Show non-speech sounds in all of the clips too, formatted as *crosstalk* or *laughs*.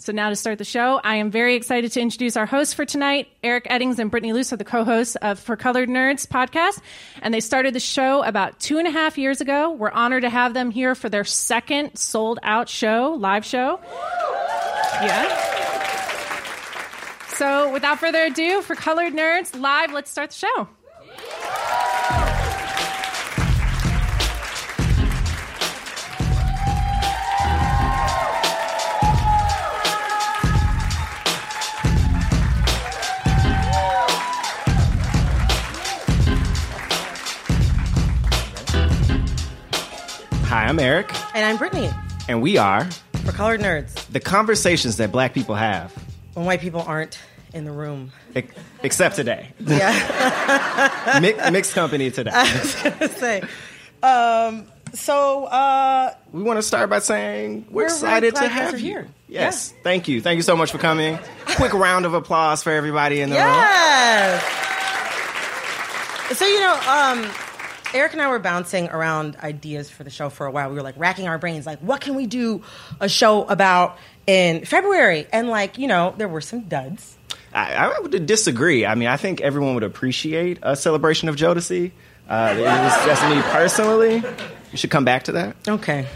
So now to start the show, I am very excited to introduce our hosts for tonight. Eric Eddings and Brittany Luce are the co-hosts of For Colored Nerds podcast, and they started the show about two and a half years ago. We're honored to have them here for their second sold-out show, live show. Yeah. So without further ado, For Colored Nerds live, let's start the show. Hi, I'm Eric, And I'm Brittany and we are for Colored Nerds the conversations that black people have, when white people aren't in the room. ex- except today. Yeah, *laughs* Mi- mixed company today. say. Um, so, uh, We want to start by saying we're, We're really excited glad to you guys have are you. here. Yes, thank you. Thank you so much for coming. Quick round of applause for everybody in the room. yes. So, you know, um, Eric and I were bouncing around ideas for the show for a while. We were like racking our brains, like, what can we do a show about in February? And, like, you know, there were some duds. I, I would disagree. I mean, I think everyone would appreciate a celebration of Jodeci. Uh, it was just me personally. You should come back to that. Okay.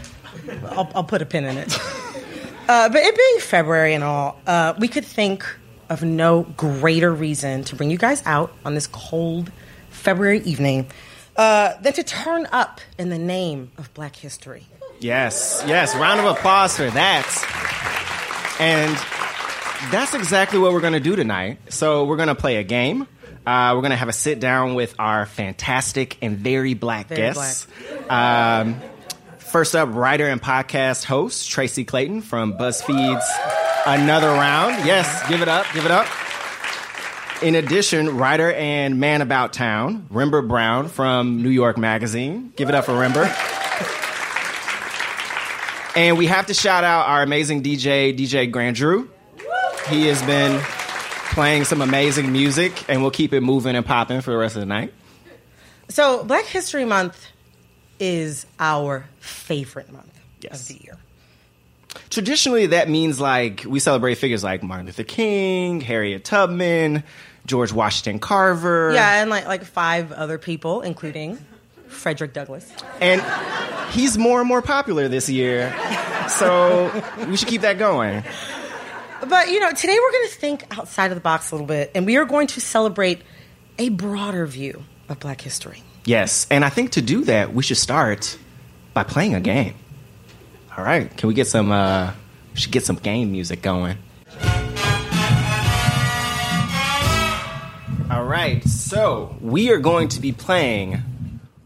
I'll, I'll put a pin in it. Uh, but it being February and all, uh, we could think of no greater reason to bring you guys out on this cold February evening uh, than to turn up in the name of Black history. Yes, yes. Round of applause for that. And that's exactly what we're going to do tonight. So we're going to play a game. Uh, we're going to have a sit down with our fantastic and very black Very guests. Um, first up, writer and podcast host Tracy Clayton from BuzzFeed's Another Round. Yes, give it up, give it up. In addition, writer and man about town, Rembert Browne from New York Magazine. Give it up for Rembert. And we have to shout out our amazing DJ, DJ Grand Drew. He has been playing some amazing music, and we'll keep it moving and popping for the rest of the night. So, Black History Month is our favorite month Yes. of the year. Traditionally, that means like we celebrate figures like Martin Luther King, Harriet Tubman, George Washington Carver. Yeah, and like, like five other people, including Frederick Douglass. And he's more and more popular this year. So we should keep that going. But you know, today we're going to think outside of the box a little bit, and we are going to celebrate a broader view of Black history. Yes, and I think to do that, we should start by playing a game. All right, can we get some? Uh, we should get some game music going. All right, so we are going to be playing.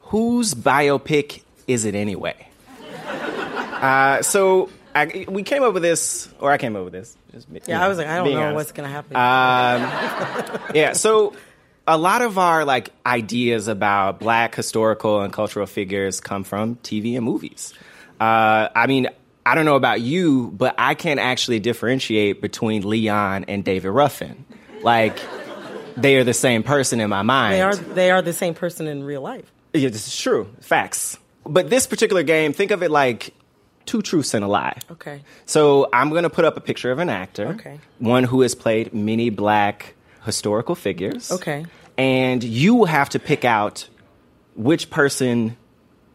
Whose biopic is it anyway? *laughs* Uh, so I, we came up with this, or I came up with this. Just, Yeah, know, I was like, I don't know honest. what's going to happen. Um, *laughs* yeah, so a lot of our like ideas about black historical and cultural figures come from TV and movies. Uh, I mean, I don't know about you, but I can't actually differentiate between Leon and David Ruffin. Like, they are the same person in my mind. they are they are the same person in real life. Yeah, this is true. Facts. But this particular game, think of it like two truths and a lie. Okay. So I'm going to put up a picture of an actor. Okay. One who has played many black historical figures. Okay. And you will have to pick out which person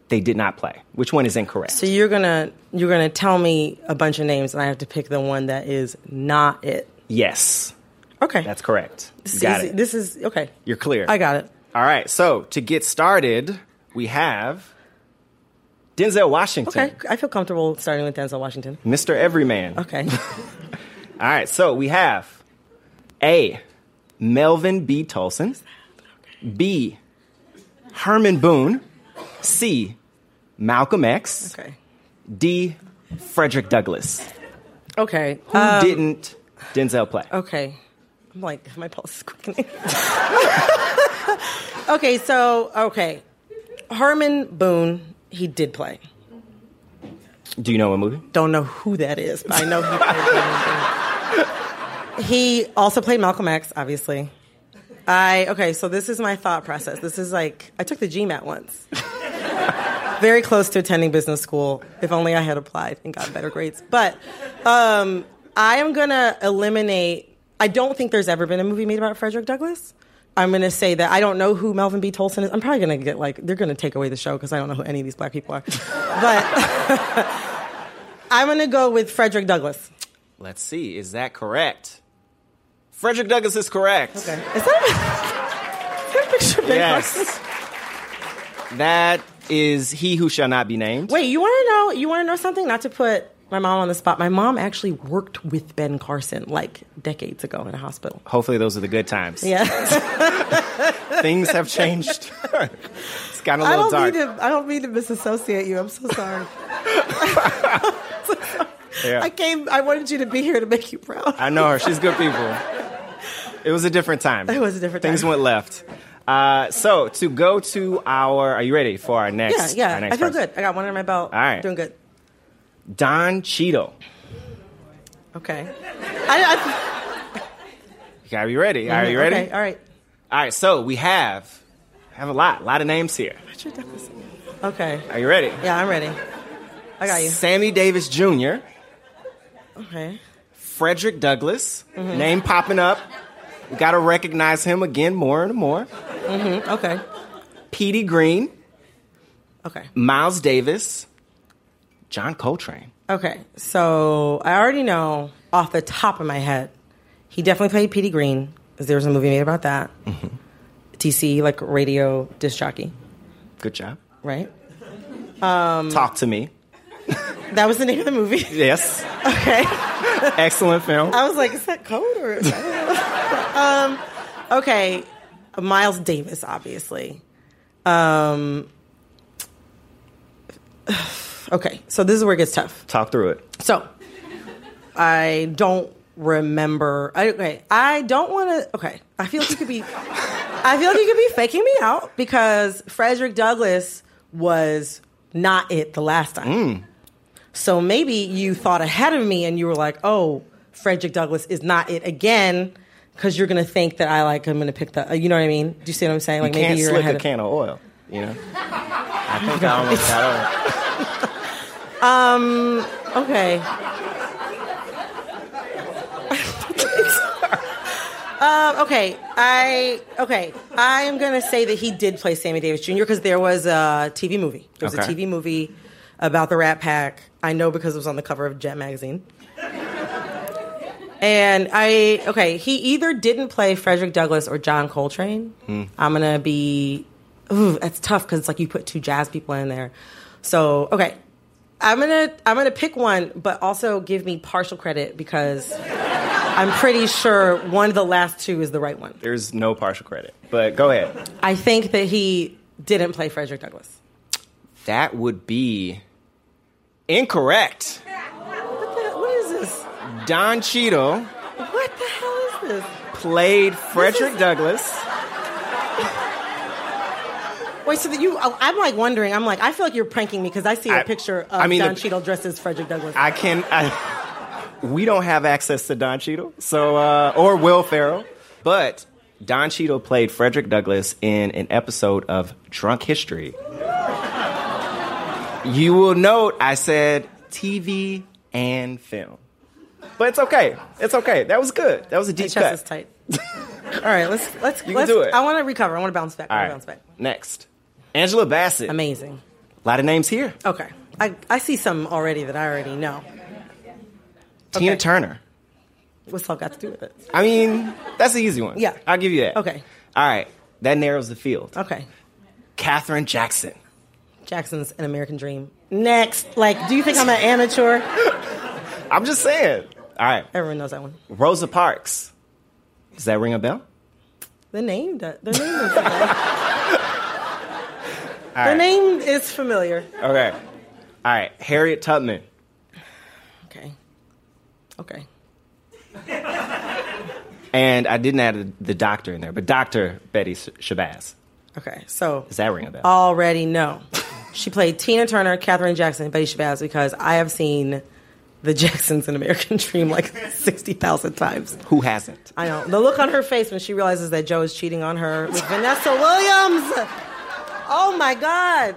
they did not play. Which one is incorrect? So you're gonna you're gonna tell me a bunch of names, and I have to pick the one that is not it. yes, Okay, that's correct. You This got is- it. This is okay. You're clear. I got it. All right. So to get started, we have Denzel Washington, Okay, I feel comfortable starting with Denzel Washington. Mr. Everyman. Okay, *laughs* All right. So we have A. Melvin B. Tolson. B. Herman Boone. C. Malcolm X. okay, D. Frederick Douglass. okay. Who Um, didn't Denzel play? Okay. I'm like, my pulse is quickening. *laughs* okay, so, okay. Herman Boone, he did play. Do you know what movie? Don't know who that is, but I know he played. He also played Malcolm X, obviously. I, okay, so this is my thought process. This is like, I took the GMAT once. Very close to attending business school. If only I had applied and got better grades. But um, I am going to eliminate. I don't think there's ever been a movie made about Frederick Douglass. I'm going to say that I don't know who Melvin B. Tolson is. I'm probably going to get like, they're going to take away the show because I don't know who any of these black people are. But *laughs* I'm going to go with Frederick Douglass. Let's see. Is that correct? Frederick Douglass is correct. Okay. Is that a, *laughs* is that a picture of Ben Carson? Yes. that is he who shall not be named. Wait, you want to know? You want to know something? Not to put my mom on the spot. My mom actually worked with Ben Carson like decades ago in a hospital. Hopefully, those are the good times. Yeah, *laughs* Things have changed. it's gotten a little don't dark. mean to. I don't mean to misassociate you. I'm so sorry. *laughs* Yeah. I came. I wanted you to be here to make you proud. I know her. She's good people. It was a different time. It was a different time. Things went left. Uh, so to go to our, are you ready for our next? yeah. our next I feel person? good. I got one in my belt. All right. doing good. Don Cheadle. Okay. I, You gotta be ready. I, Are you ready? Okay, all right. All right. So we have have a lot, a lot of names here. Okay. Are you ready? Yeah, I'm ready. I got you. Sammy Davis Jr., Okay. Frederick Douglass, Mm-hmm. name popping up. We gotta recognize him again more and more. Mm-hmm. Okay. Petey Green, Okay. Miles Davis, John Coltrane. Okay, so I already know off the top of my head, he definitely played Petey Green because there was a movie made about that. Mm-hmm. TC, like radio disc jockey, Good job. right? Talk to me. That was the name of the movie. Yes. okay, Excellent film. I was like, is that code or? I don't know. um, okay, Miles Davis, obviously. Um, *sighs* okay, so this is where it gets tough. Talk through it. So, I don't remember. I, okay, I don't want to. Okay, I feel like you could be. I feel like you could be faking me out because Frederick Douglass was not it the last time. So maybe you thought ahead of me and you were like, "Oh, Frederick Douglass is not it again." Because you're gonna think that I like I'm gonna pick the, uh, you know what I mean? Do you see what I'm saying? You Like can't maybe you're slick ahead a of- can of oil. You know. I think I *laughs* almost got over. Um. Okay. *laughs* um, okay, I okay. I am gonna say that he did play Sammy Davis Jr. because there was a TV movie. There was Okay. a TV movie about the Rat Pack. I know because it was on the cover of Jet magazine. And I okay, he either didn't play Frederick Douglass or John Coltrane. Hmm. I'm gonna be. Ooh, that's tough because it's like you put two jazz people in there. So okay, I'm gonna I'm gonna pick one, but also give me partial credit because I'm pretty sure one of the last two is the right one. There's no partial credit, but go ahead. I think that he didn't play Frederick Douglass. That would be incorrect. What, the, what is this? Don Cheadle What the hell is this? played Frederick Douglass. *laughs* Wait, so that you? oh, I'm like wondering. I'm like, I feel like you're pranking me because I see a I- picture of I mean, Don the- Cheadle dressed as Frederick Douglass. I can. I, *laughs* we don't have access to Don Cheadle, so uh, or Will Ferrell, but Don Cheadle played Frederick Douglass in an episode of Drunk History. You will note I said TV and film, but it's okay. It's okay. That was good. That was a My deep chest cut. is tight. All right, let's let's can let's. do it. I want to recover. I want to bounce back. All right. bounce back. Next, Angela Bassett Amazing. A lot of names here. Okay. I, I see some already that I already know. Tina Okay. Turner. What's all got to do with it? I mean, that's the easy one. Yeah. I'll give you that. Okay. All right. That narrows the field. Okay. Katherine Jackson. Jackson's an American Dream. Next. Like, do you think I'm an amateur? I'm just saying. All right. Everyone knows that one. Rosa Parks. Does that ring a bell? The name, does- the name is *laughs* the right. name is familiar. Okay. All right. Harriet Tubman. Okay. Okay. And I didn't add the doctor in there, but Dr. Betty Shabazz. Okay. So Does that ring a bell? already no. She played Tina Turner, Katherine Jackson, Betty Shabazz because I have seen the Jacksons in American *laughs* Dream like 60,000 times. Who hasn't? I know. The look on her face when she realizes that Joe is cheating on her with Vanessa Williams. Oh my God.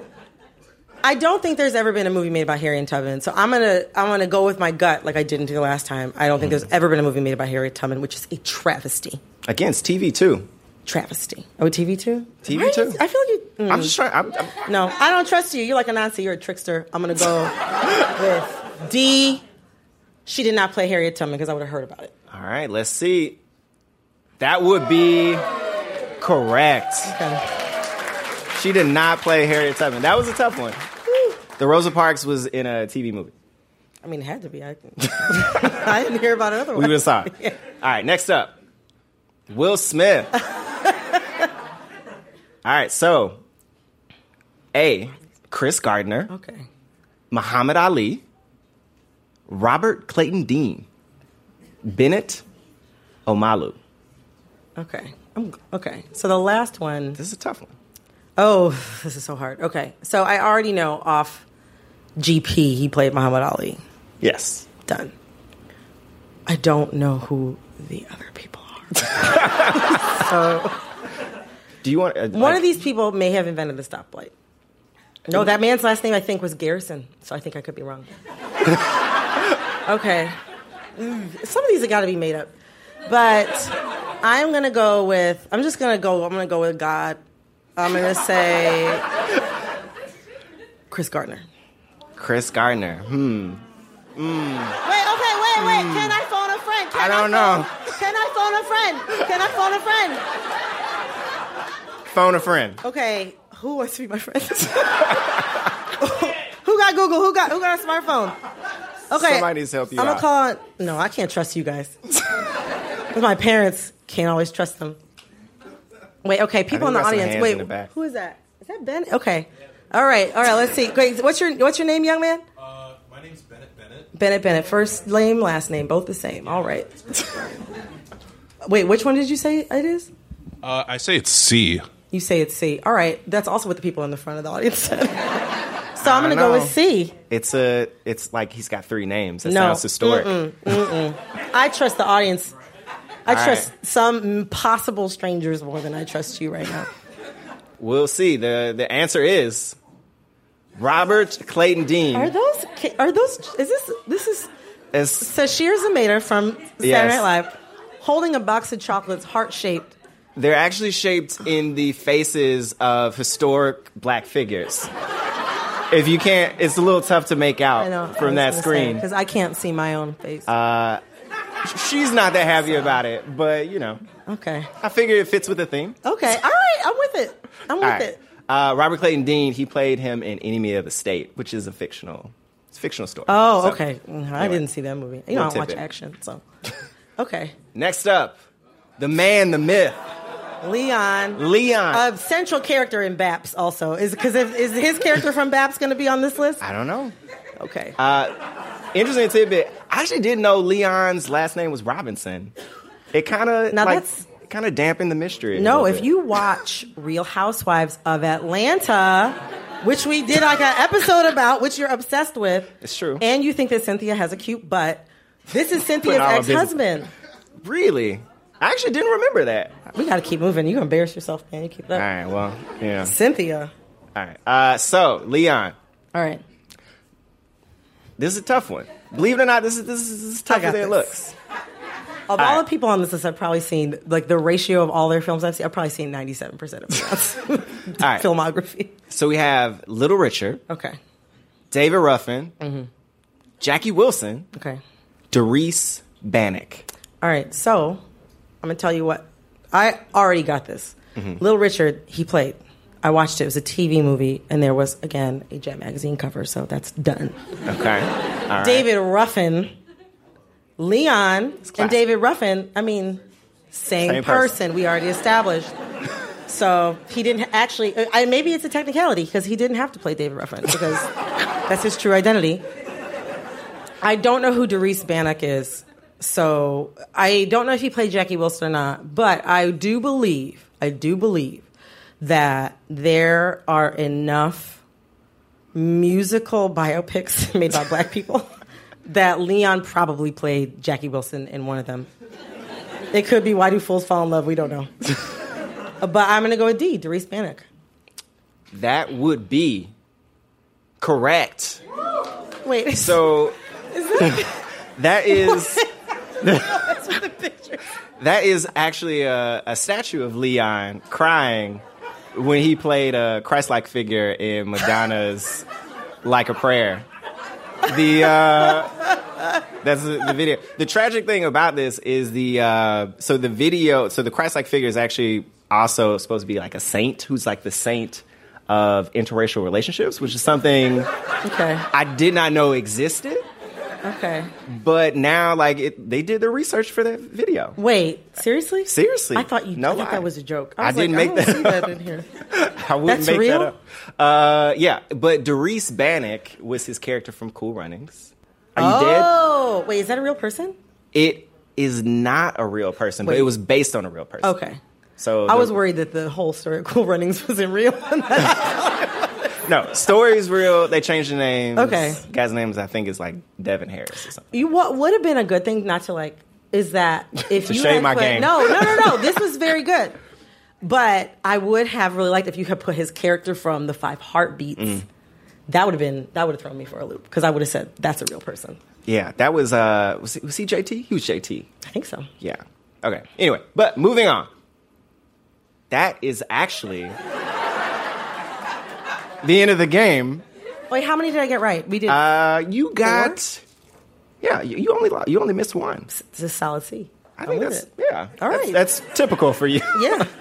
I don't think there's ever been a movie made about Harriet Tubman, so I'm gonna I'm gonna go with my gut like I didn't do the last time. I don't think hmm. there's ever been a movie made about Harriet Tubman, which is a travesty. Against TV too. Travesty. Oh, TV too. TV too. I feel like you. mm. I'm just trying. I'm, I'm, No, I don't trust you. You're like a Nazi. You're a trickster. I'm gonna go *laughs* with D. She did not play Harriet Tubman because I would have heard about it. all right. Let's see. That would be correct. Okay. She did not play Harriet Tubman. That was a tough one. The Rosa Parks was in a TV movie. I mean, it had to be. I, *laughs* I didn't hear about it otherwise. *laughs* We would have saw it. Yeah. All right, next up, Will Smith. All right, so A, Chris Gardner, Okay. Muhammad Ali, Robert Clayton Dean, Bennett Omalu. Okay. I'm, okay. So the last one. This is a tough one. Oh, *laughs* this is so hard. Okay. So I already know off GP he played Muhammad Ali. Yes. Done. I don't know who the other people are. *laughs* so Do you want uh, one like- of these people may have invented the stoplight. No, that man's last name I think was Garrison, so I think I could be wrong. *laughs* okay. Mm, Some of these have got to be made up. But I'm going to go with I'm just going to go I'm going to go with God. I'm going to say Chris Gardner. Chris Gardner? Hmm. Wait, okay, wait, wait. Can I phone a friend? Can I don't know. phone- Can I phone a friend? Can I phone a friend? Phone a friend. Okay, who wants to be my friend? *laughs* who got Google? Who got who got a smartphone? Okay, Somebody needs to help you I'm gonna call. No, I can't trust you guys. 'Cause my parents can't always trust them. Wait, okay, people in think the got some audience. hands Wait, in the back. who is that? Is that Ben? Okay, all right, all right. Let's see. Wait, what's your what's your name, young man? Uh, my name's Bennett Bennett. Bennett Bennett. First name, last name, both the same. All right. Wait, which one did you say it is? Uh, I say it's C. You say it's C. All right. That's also what the people in the front of the audience said. *laughs* so I'm going to go with C. It's a. It's like he's got three names. That No. sounds historic. I trust the audience. I All trust right. some possible strangers more than I trust you right now. We'll see. the The answer is Robert Clayton Dean. Are those? Are those? Is this? This is Is- Sasheer Zamata from Saturday Yes. Night Live, holding a box of chocolates, heart shaped. They're actually shaped in the faces of historic black figures. If you can't, it's a little tough to make out know from that screen. because I can't see my own face. She's not that happy about it, but you know, okay. I figure it fits with the theme. Okay. All right. I'm with it. I'm with right. it. Uh, Robert Clayton Dean, he played him in Enemy of the State, which is a fictional, it's a fictional story. Oh, So, okay. Mm, I didn't see that movie. You know, I don't watch tidbit. action, so. *laughs* Okay. Next up, the man, the myth, Leon. Leon. A central character in Baps also. Is because is his character from Baps going to be on this list? I don't know. Okay. Uh, Interesting tidbit. I actually didn't know Leon's last name was Robinson. It kind of Now like, that's- kind of dampened the mystery. no, if bit. you watch Real Housewives of Atlanta, which we did like an episode about, which you're obsessed with. It's true. And you think that Cynthia has a cute butt. This is Cynthia's Putting all our ex husband. really, I actually didn't remember that. We got to keep moving. You're going to embarrass yourself, man. You keep it All up. right, well, yeah. Cynthia. All right. Uh, so Leon, All right. this is a tough one. Believe it or not, this is this is, this is tougher than it looks. Of all, all right. the people on this list, I've probably seen like the ratio of all their films I've seen. I've probably seen ninety seven percent of Beyonce's *laughs* right. filmography. So we have Little Richard. Okay. David Ruffin. Mm-hmm. Jackie Wilson. Okay. Derice Bannock. All right. So I'm gonna tell you what I already got this. Mm-hmm. Little Richard, he played. I watched it. It was a TV movie, and there was again a Jet magazine cover, so that's done. Okay. David Ruffin Leon and David Ruffin, I mean, same, same person. person. We already established. So he didn't actually. Uh, I, maybe it's a technicality because he didn't have to play David Ruffin because *laughs* that's his true identity. I don't know who Derice Bannock is, so I don't know if he played Jackie Wilson or not. But I do believe, I do believe that there are enough musical biopics *laughs* made by black people *laughs* that Leon probably played Jackie Wilson in one of them. It could be Why Do Fools Fall in Love? We don't know. *laughs* but I'm going to go with D, Derice Bannock. That would be correct. Wait. So that, that is that is actually a, a, statue of Leon crying when he played a Christ-like figure in Madonna's "Like a Prayer." The uh, that's the, the, video. The tragic thing about this is the uh, so the video. So the Christ-like figure is actually also supposed to be like a saint, who's like the saint of interracial relationships, which is something okay. I did not know existed. Okay. But now, like, it, they did the research for that video. Wait, seriously? Seriously? I thought you. No, I thought that was a joke. I, I didn't like, make I that. that in here. *laughs* I wouldn't That's make real? that up. Uh, yeah, but Derice Bannock was his character from Cool Runnings. Are you oh, dead? Oh, wait, is that a real person? It is not a real person, wait. but it was based on a real person. Okay. So I was worried that the whole story of Cool Runnings *laughs* wasn't real. *laughs* no, story's real. They changed the name. Okay. Guy's name is I think is like Devin Harris or something. You what would have been a good thing not to like is that *laughs* if you had my put, game. No, no, no, no. *laughs* this was very good. But I would have really liked if you had put his character from the Five Heartbeats. Mm. That would have been that would have thrown me for a loop because I would have said that's a real person. Yeah, that was uh was he, was he JT? He was JT. I think so. Yeah. Okay. Anyway, but moving on. That is actually the end of the game. Wait, how many did I get right? We did. Uh, you got. Four? Yeah, you, you, only you only missed one. It's a solid C. I think that's it. yeah. All right, that's, that's typical for you. Yeah. *laughs*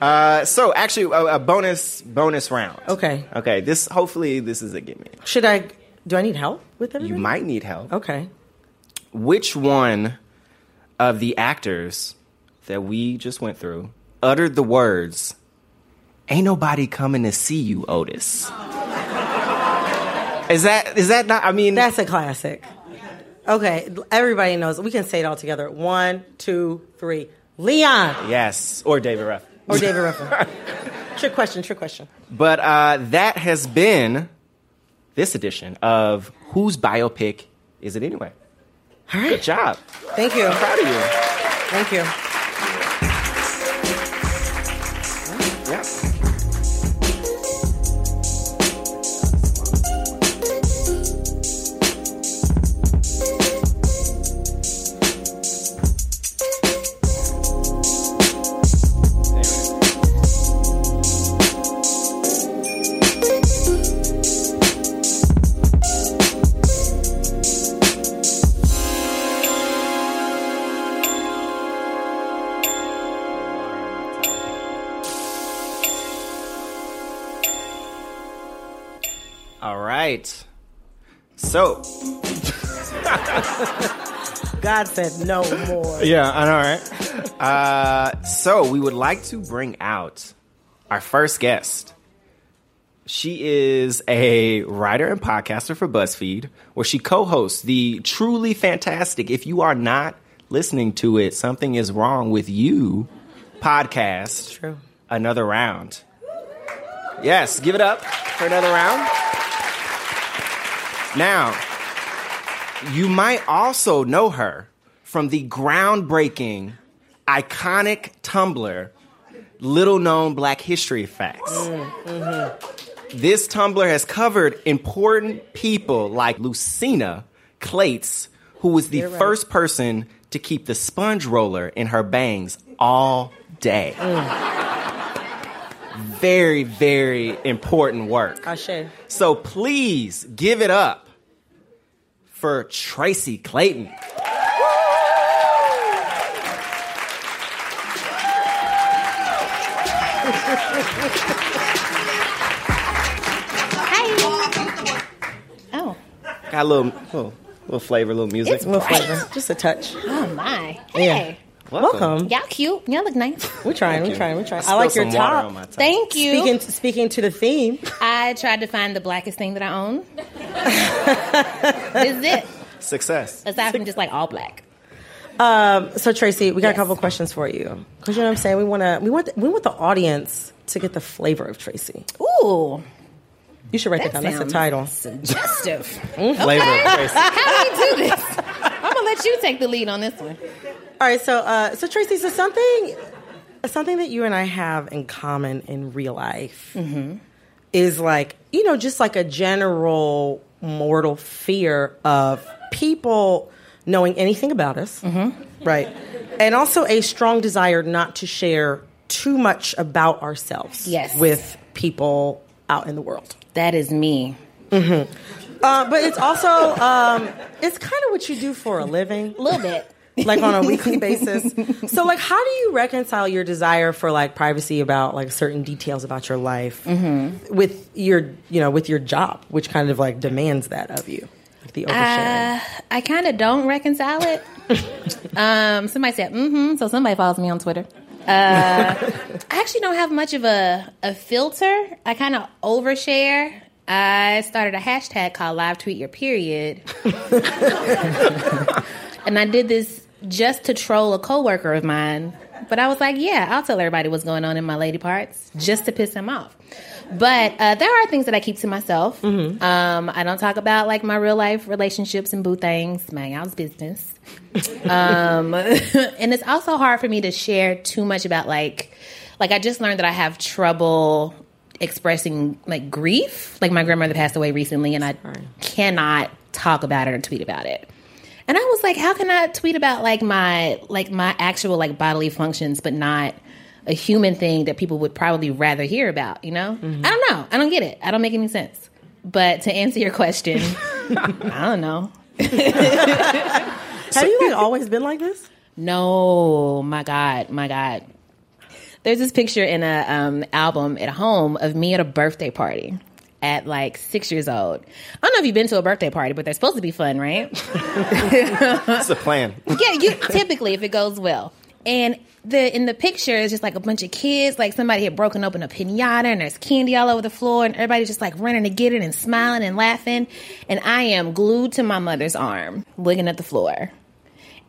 Uh, so actually, a, a, bonus bonus round. Okay. Okay. This hopefully this is a gimme. Should I? Do I need help with everything? You might need help. Okay. Which one of the actors that we just went through uttered the words, "Ain't nobody coming to see you, Otis"? is that is that not? I mean, that's a classic. Okay, everybody knows. We can say it all together. One, two, three. Leon. Yes, or David Ruffin. Or David Ruffin. *laughs* trick question. Trick question. But uh, that has been this edition of whose biopic is it anyway? All right. Good job. Thank you. I'm proud of you. Thank you. Right. So. *laughs* God said no more. Yeah, I know, right? Uh, so we would like to bring out our first guest. She is a writer and podcaster for BuzzFeed, where she co-hosts the truly fantastic. If you are not listening to it, something is wrong with you. Podcast. True. Another round. Yes, give it up for another round. Now, you might also know her from the groundbreaking, iconic Tumblr, Little Known Black History Facts. Mm-hmm. This Tumblr has covered important people like Lucina Clates, who was the You're first person to keep the sponge roller in her bangs all day. Very, very important work. Ashe. So please give it up for Tracy Clayton. Oh, Got a little, little, little flavor, a little music. It's A little bright. flavor, just a touch. Oh my. Yeah. Hey. Welcome. Y'all cute. Y'all look nice. We're trying. Thank We're you. trying. We're trying. I I like your spilled some water top. top. Thank you. Speaking speaking to the theme. I tried to find the blackest thing that I own. *laughs* this is it. Success. Aside from just like all black. Um, so Tracy, we got Yes. a couple questions for you because you know what I'm saying. We want to. We want. We want the audience to get the flavor of Tracy. Ooh. You should write that, That down. That's the title. Suggestive. *laughs* Flavor of Tracy. How do we do this? *laughs* I'm gonna let you take the lead on this one. All right. So, uh, so Tracy, so something, something that you and I have in common in real life is like you know just like a general mortal fear of people knowing anything about us, right? And also a strong desire not to share too much about ourselves Yes. with people out in the world. That is me. Uh, but it's also um, it's kind of what you do for a living A little bit. Like on a weekly basis. So like how do you reconcile your desire for like privacy about like certain details about your life with your you know with your job which kind of like demands that of you? Like the oversharing. Uh, I kind of don't reconcile it. *laughs* um, somebody said, mm-hmm, so somebody follows me on Twitter. Uh, I actually don't have much of a, a filter. I kind of overshare. I started a hashtag called Live Tweet Your Period. *laughs* and I did this just to troll a coworker of mine. But I was like, yeah, I'll tell everybody what's going on in my lady parts just to piss him off. But uh, there are things that I keep to myself. Um, I don't talk about like my real life relationships and boo things, my y'all's business. *laughs* um, *laughs* and it's also hard for me to share too much about like, like I just learned that I have trouble expressing like grief. Like my grandmother passed away recently, and I cannot talk about it or tweet about it. And I was like, how can I tweet about like my like my actual like bodily functions, but not a human thing that people would probably rather hear about? You know, I don't know. I don't get it. I don't make any sense. But to answer your question, *laughs* I don't know. Have you like *laughs* always been like this? No, my God, my God. There's this picture in a um, album at home of me at a birthday party at like six years old. I don't know if you've been to a birthday party, but they're supposed to be fun, right? *laughs* That's the plan. yeah, you typically if it goes well. And the in the picture is just like a bunch of kids, like somebody had broken open a pinata and there's candy all over the floor and everybody's just like running to get it and smiling and laughing. And I am glued to my mother's arm, looking at the floor.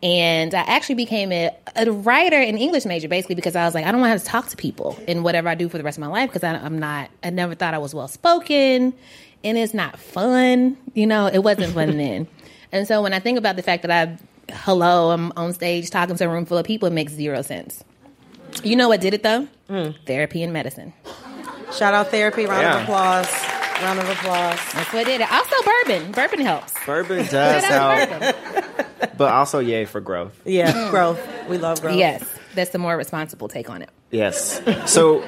And I actually became a, a writer and English major basically because I was like, I don't want to have to talk to people in whatever I do for the rest of my life because I'm not, I never thought I was well spoken and it's not fun. You know, it wasn't fun *laughs* then. And so when I think about the fact that I, hello, I'm on stage talking to a room full of people, it makes zero sense. You know what did it though? Mm. Therapy and medicine. Shout out therapy. Round Yeah. of applause. Round of applause. That's what did it. Also bourbon. Bourbon helps. Bourbon does Shout help, but also yay for growth. Yeah, *laughs* growth. We love growth. Yes, that's the more responsible take on it. Yes. So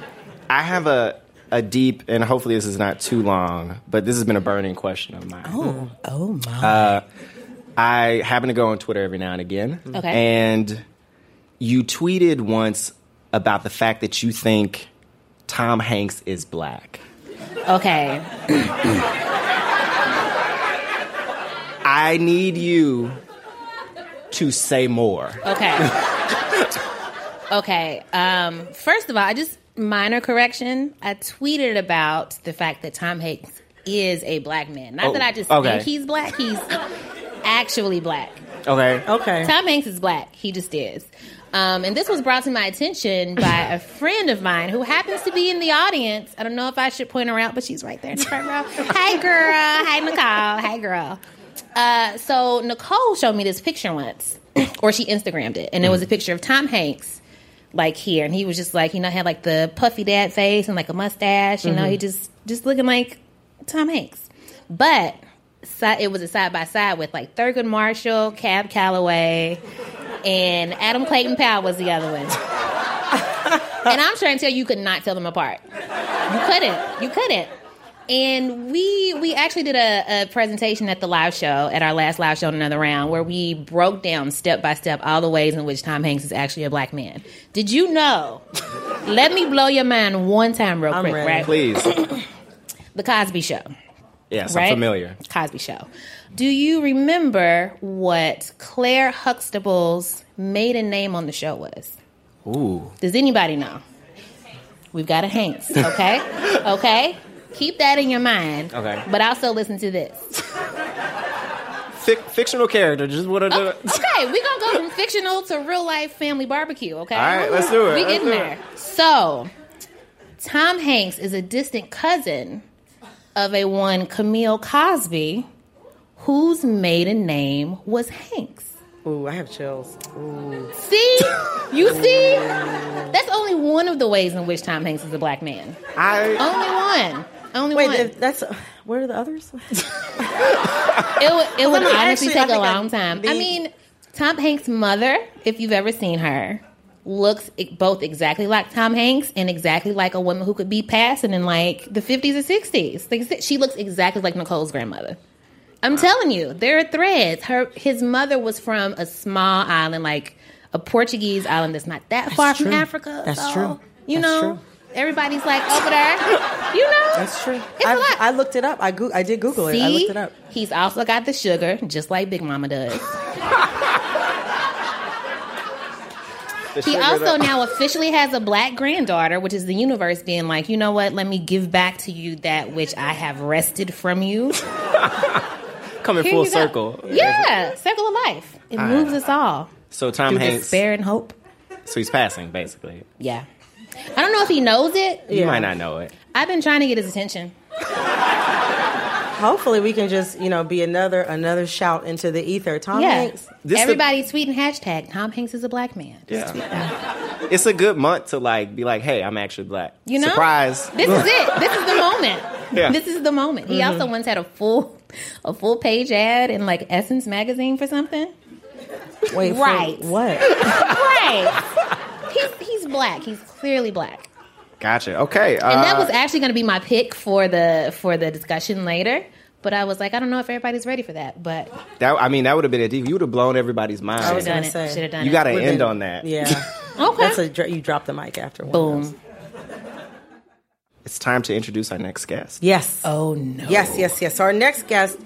I have a a deep, and hopefully this is not too long, but this has been a burning question of mine. Oh, oh my. Uh, I happen to go on Twitter every now and again. Okay. And you tweeted once about the fact that you think Tom Hanks is black. Okay. I need you to say more. Okay. okay. Um, first of all, I just minor correction. I tweeted about the fact that Tom Hanks is a black man. Not Oh, that I just okay. think he's black. He's actually black. Okay. Okay. Tom Hanks is black. He just is. Um, and this was brought to my attention by a friend of mine who happens to be in the audience. I don't know if I should point her out, but she's right there in the front row. Hi, girl. Hi, Nicole. Hi, girl. Uh, so Nicole showed me this picture once, *clears throat* or she Instagrammed it, and it was a picture of Tom Hanks, like here, and he was just like, you know, had like the puffy dad face and like a mustache. You know, he just just looking like Tom Hanks. But it was a side by side with like Thurgood Marshall, Cab Calloway, and Adam Clayton Powell was the other one. *laughs* and I'm trying to tell you, you could not tell them apart. You couldn't. You couldn't. And we we actually did a, a presentation at the live show at our last live show, in another round, where we broke down step by step all the ways in which Tom Hanks is actually a black man. Did you know? let me blow your mind one time, real I'm quick, ready. right? Please. The Cosby Show. Yes, right? I'm familiar. Cosby Show. Do you remember what Claire Huxtable's maiden name on the show was? Ooh. Does anybody know? We've got a Hanks, okay? *laughs* okay? Keep that in your mind. Okay. But also listen to this. Fic- fictional character, just what are the. Oh, okay, we're gonna go from fictional to real life family barbecue, okay? All right, let's do it. We Let's getting there. it. So, Tom Hanks is a distant cousin of a one Camille Cosby, whose maiden name was Hanks. Ooh, I have chills. Ooh. See? You see? That's only one of the ways in which Tom Hanks is a black man. I Only one. Only Wait, one. that's where are the others? *laughs* *laughs* it oh, would, it would honestly actually, take a think I long time. I mean, Tom Hanks' mother, if you've ever seen her, looks both exactly like Tom Hanks and exactly like a woman who could be passing in like the 50s or 60s. Like, she looks exactly like Nicole's grandmother. I'm telling you, there are threads. Her his mother was from a small island, like a Portuguese island that's not that far from. Africa. That's so, true. You That's know, true. everybody's like over there. You know, That's true. It's a I, lot. I looked it up. I go- I did Google it. I looked it up. he's also got the sugar, just like Big Mama does. *laughs* He also now officially has a black granddaughter, which is the universe being like, you know what? Let me give back to you that which I have wrested from you. *laughs* coming Here full you go. circle. Yeah, circle of life. It moves us all So Tom through Hanks. despair and hope. So he's passing, basically. Yeah, I don't know if he knows it. You might not know it. I've been trying to get his attention. *laughs* Hopefully, we can just you know be another another shout into the ether. Tom yeah, Hanks. This everybody tweeting hashtag Tom Hanks is a black man. Just tweet that. *laughs* It's a good month to like be like, hey, I'm actually black. You know, Surprise. This is it. This is the *laughs* moment. Yeah. This is the moment. He Mm-hmm. also once had a full, a full page ad in like Essence magazine for something. Wait, for Right. what? *laughs* Right. he's he's black. He's clearly black. Gotcha. Okay. Uh, And that was actually going to be my pick for the for the discussion later. But I was like, I don't know if everybody's ready for that. But that, I mean, that would have been a deep. You would have blown everybody's mind. I was done gonna it. say. Should have done you it. got to end been- on that. Yeah. *laughs* okay. That's a you dropped the mic after one. of those. Boom. It's time to introduce our next guest. Yes. Oh no. Yes, yes, yes. So our next guest,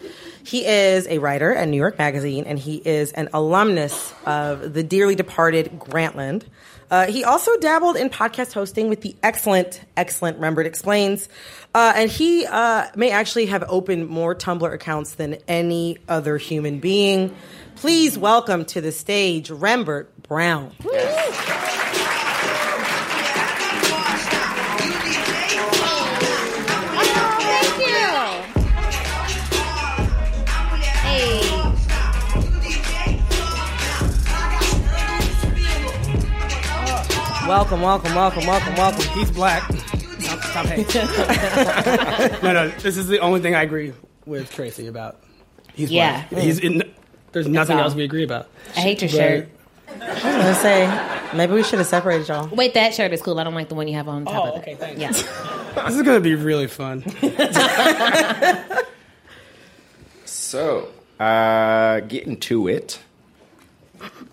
he is a writer at New York Magazine, and he is an alumnus of the dearly departed Grantland. Uh, he also dabbled in podcast hosting with the excellent, excellent Rembert Explains, uh, and he uh, may actually have opened more Tumblr accounts than any other human being. Please welcome to the stage Rembert Browne. Thank Welcome, welcome, welcome, welcome, welcome. He's black. Stop, stop hating. *laughs* no, no. This is the only thing I agree with Tracy about. He's Yeah. black. He's in, there's nothing else we agree about. I hate your But- shirt. I was gonna say maybe we should have separated y'all. Wait, that shirt is cool. I don't like the one you have on top Oh, of it. okay, thanks. Yeah. *laughs* This is gonna be really fun. *laughs* So, uh, getting to it.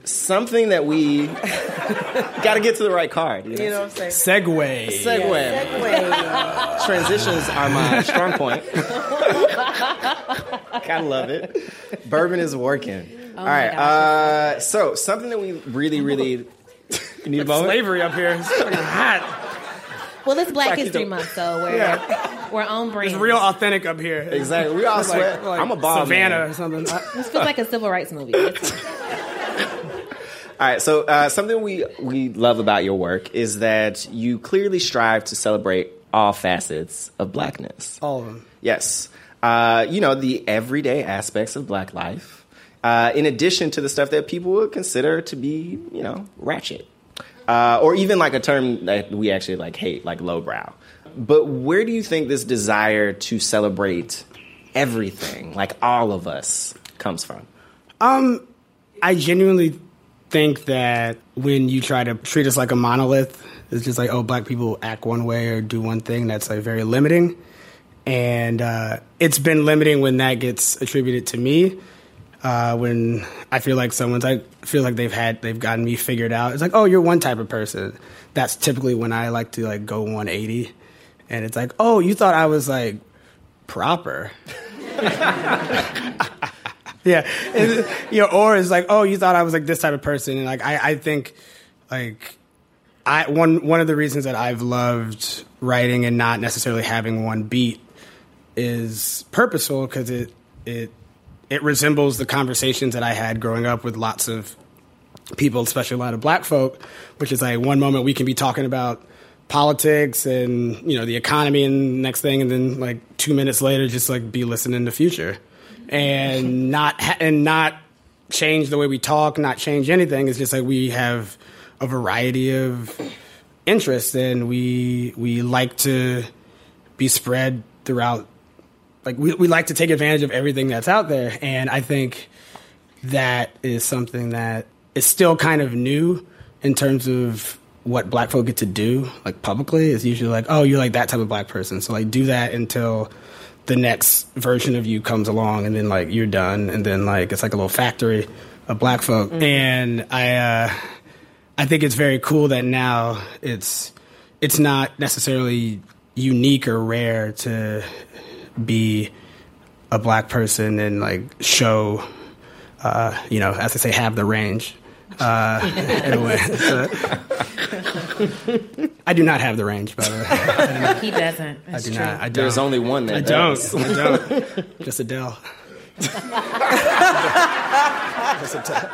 Something that we *laughs* got to get to the right card. You know, You know what I'm saying? Segway. Segue. Segue. *laughs* Transitions are my strong point. *laughs* Gotta love it. Bourbon is working. All right. Uh, so something that we really, really you need a moment. Slavery up here. It's fucking hot. Well, it's Black Like History Month, so we're we're on brand. It's real authentic up here. Exactly. We all It's sweat. like, like I'm a ball Savannah man. or something. This feels like a civil rights movie. All right, so uh, something we we love about your work is that you clearly strive to celebrate all facets of blackness. All of them. Yes, uh, you know the everyday aspects of Black life, uh, in addition to the stuff that people would consider to be, you know, ratchet, uh, or even like a term that we actually like hate, like lowbrow. But where do you think this desire to celebrate everything, like all of us, comes from? Um, I genuinely think that when you try to treat us like a monolith, it's just like, oh, black people act one way or do one thing. That's like very limiting, and uh, it's been limiting when that gets attributed to me. Uh, when I feel like someone's, I feel like they've had, they've gotten me figured out. It's like, oh, you're one type of person. That's typically when I like to like go 180, and it's like, oh, you thought I was like proper. *laughs* *laughs* yeah, and, you know, or it's like, oh, you thought I was like this type of person, and like I, I think, like, I one one of the reasons that I've loved writing and not necessarily having one beat is purposeful because it it it resembles the conversations that I had growing up with lots of people, especially a lot of black folk, which is like one moment we can be talking about politics and you know the economy and next thing and then like two minutes later just like be listening to future and not and not change the way we talk not change anything. It's just like we have a variety of interests and we we like to be spread throughout like we, we like to take advantage of everything that's out there. And i think that is something that is still kind of new in terms of what black folk get to do like publicly. Is usually like oh you're like that type of black person. So like do that until the next version of you comes along and then like you're done. And then like it's like a little factory of black folk. Mm-hmm. and i uh i think it's very cool that now it's it's not necessarily unique or rare to be a black person and like show uh you know as i say have the range uh, *laughs* anyway, *laughs* I do not have the range, by the way. *laughs* He doesn't. That's I do true. not. I don't. There's only one that I does. don't. I don't. *laughs* Just Adele. Just Adele.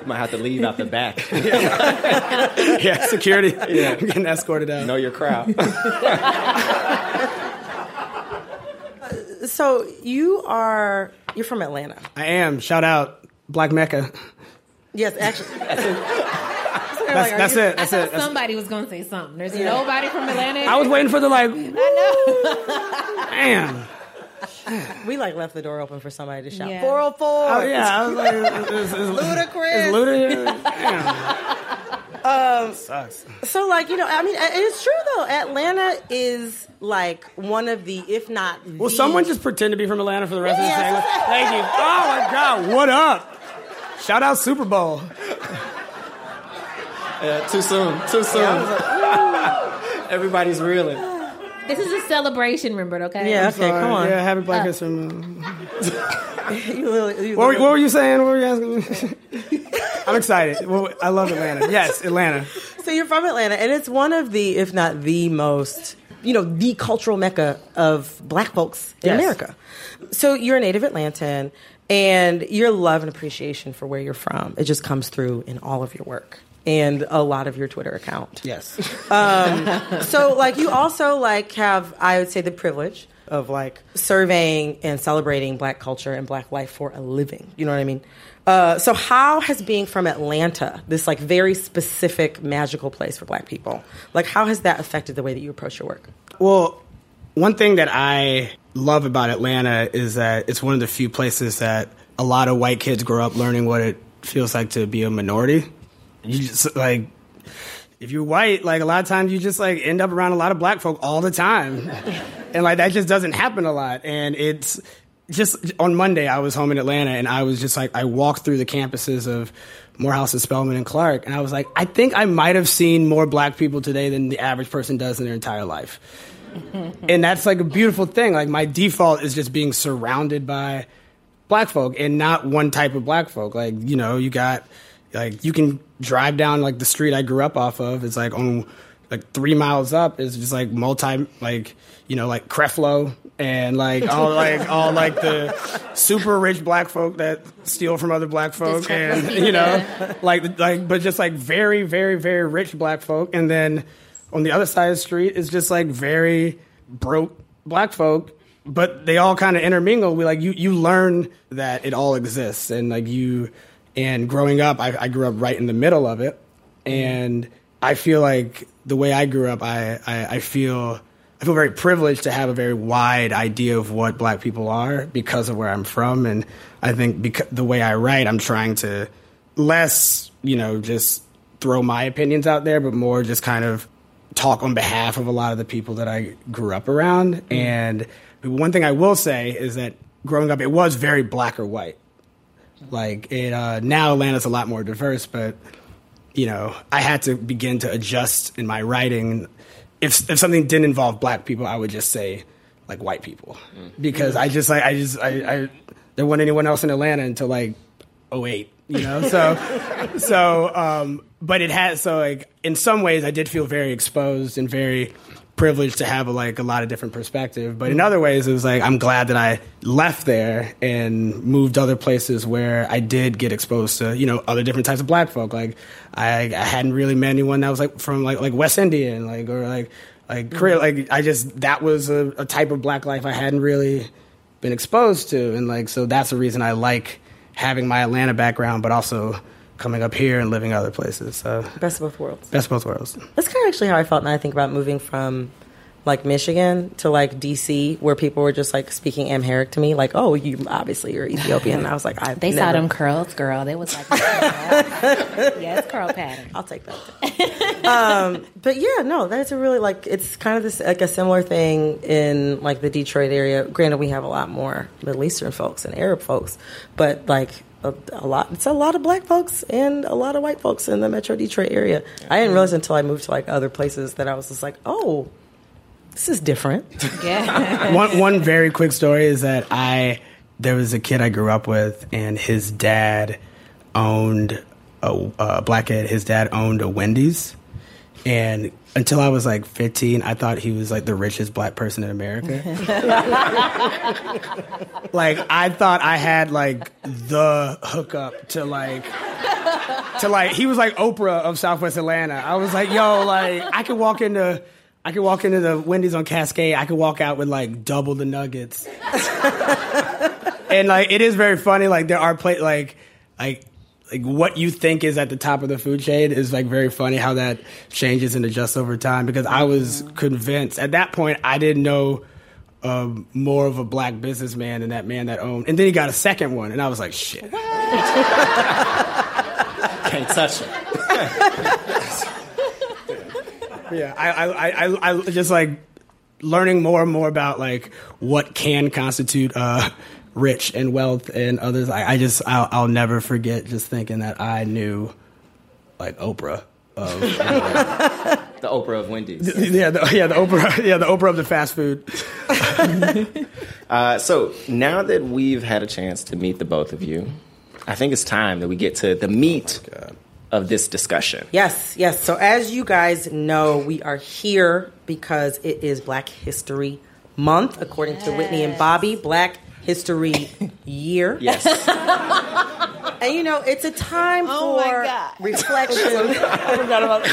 You might have to leave out the back. *laughs* yeah, security. Yeah, I'm getting escorted out. Know your crowd. Uh, so you are you're from Atlanta. I am. Shout out Black Mecca. Yes, actually. That's, like, that's you, it. That's I it. That's somebody was going to say something. There's yeah. nobody from Atlanta. I was waiting for the like. *laughs* I know. *laughs* Damn. *laughs* We like left the door open for somebody to shout yeah. 404. Oh yeah, I was like, it's, it's, ludicrous. It's ludicrous. Damn. Um, sucks. So, like, you know, I mean, it's true though. Atlanta is like one of the, if not, Will someone just pretend to be from Atlanta for the rest yeah. of the segment? Thank you. Oh my God, what up? Shout out Super Bowl. Yeah, too soon. Too soon. Yeah, like, *laughs* Everybody's reeling. This is a celebration, remember? Okay. Yeah. Okay. Come on. Yeah. Happy Black uh, History Month. *laughs* what, what, were you saying? What were you asking me? *laughs* I'm excited. Well, I love Atlanta. Yes, Atlanta. So you're from Atlanta, and it's one of the, if not the most, you know, the cultural mecca of Black folks in yes. America. So you're a native Atlantan and your love and appreciation for where you're from it just comes through in all of your work and a lot of your twitter account. Yes. Um, so like you also like have i would say the privilege of like surveying and celebrating black culture and black life for a living. You know what i mean? Uh, so how has being from atlanta this like very specific magical place for black people like how has that affected the way that you approach your work? Well one thing that I love about Atlanta is that it's one of the few places that a lot of white kids grow up learning what it feels like to be a minority. You just like if you're white, like a lot of times you just like end up around a lot of black folk all the time. *laughs* and like that just doesn't happen a lot. And it's just on Monday I was home in Atlanta and I was just like I walked through the campuses of Morehouse and Spelman and Clark and I was like, I think I might have seen more black people today than the average person does in their entire life *laughs* and that's like a beautiful thing. Like my default is just being surrounded by black folk and not one type of black folk. Like, you know, you got like you can drive down like the street I grew up off of. It's like on like three miles up is just like multi like you know like Creflo and like all like all like the super rich black folk that steal from other black folk and you know like like but just like very very very rich black folk. And then on the other side of the street is just like very broke black folk but they all kind of intermingle. We like you you learn that it all exists and like you and growing up I, I grew up right in the middle of it and i feel like the way i grew up i i, I feel I feel very privileged to have a very wide idea of what black people are because of where I'm from. And I think because the way I write, I'm trying to less, you know, just throw my opinions out there, but more just kind of talk on behalf of a lot of the people that I grew up around. Mm-hmm. And one thing I will say is that growing up, it was very black or white. Like it uh, now, Atlanta's a lot more diverse, but you know, I had to begin to adjust in my writing. If if something didn't involve black people, I would just say like white people mm. because I just like I just I, I there wasn't anyone else in Atlanta until like 08 you know so so um but it has so like in some ways i did feel very exposed and very privileged to have a, like a lot of different perspective but in other ways it was like i'm glad that i left there and moved other places where i did get exposed to you know other different types of black folk. Like i, I hadn't really met anyone that was like from like like west indian like or like like Korea, like I just that was a, a type of black life I hadn't really been exposed to, and like so that's the reason I like having my Atlanta background, but also coming up here and living other places. So best of both worlds. Best of both worlds. That's kind of actually how I felt when I think about moving from like Michigan to like DC, where people were just like speaking Amharic to me, like, "Oh, you obviously you're Ethiopian." And I was like, "I." They never. saw them curls, girl. They was like, "Yes, curl *laughs* pattern." I'll take that. um, but yeah, no, that's a really like it's kind of this like a similar thing in like the Detroit area. Granted, we have a lot more Middle Eastern folks and Arab folks, but like a, a, lot. It's a lot of black folks and a lot of white folks in the Metro Detroit area. I didn't realize until I moved to like other places that I was just like, oh, this is different. *laughs* Yeah. *laughs* one one very quick story is that I there was a kid I grew up with, and his dad owned a, a black kid. His dad owned a Wendy's, and until I was like 15, I thought he was like the richest black person in America. *laughs* like I thought I had like the hookup to like to like he was like Oprah of Southwest Atlanta. I was like, yo, like I could walk into I could walk into the Wendy's on Cascade. I could walk out with like double the nuggets. *laughs* and like it is very funny. Like there are play like like like what you think is at the top of the food chain is like very funny how that changes and adjusts over time. Because I was convinced at that point I didn't know um, more of a black businessman than that man that owned. And then he got a second one, and I was like, shit. *laughs* Can't touch it. *laughs* yeah, I, I, I, I just like learning more and more about like what can constitute uh, rich and wealth and others. I, I just I'll, I'll, never forget just thinking that I knew like Oprah. Of, *laughs* the Oprah of Wendy's. Yeah, the, yeah, the Oprah, *laughs* yeah, the Oprah of the fast food. *laughs* uh, so now that we've had a chance to meet the both of you, I think it's time that we get to the meat oh of this discussion. Yes, yes. So, as you guys know, we are here because it is Black History Month, according yes. to Whitney and Bobby, Black History Year. Yes. *laughs* and you know, it's a time oh for reflection. *laughs* I forgot about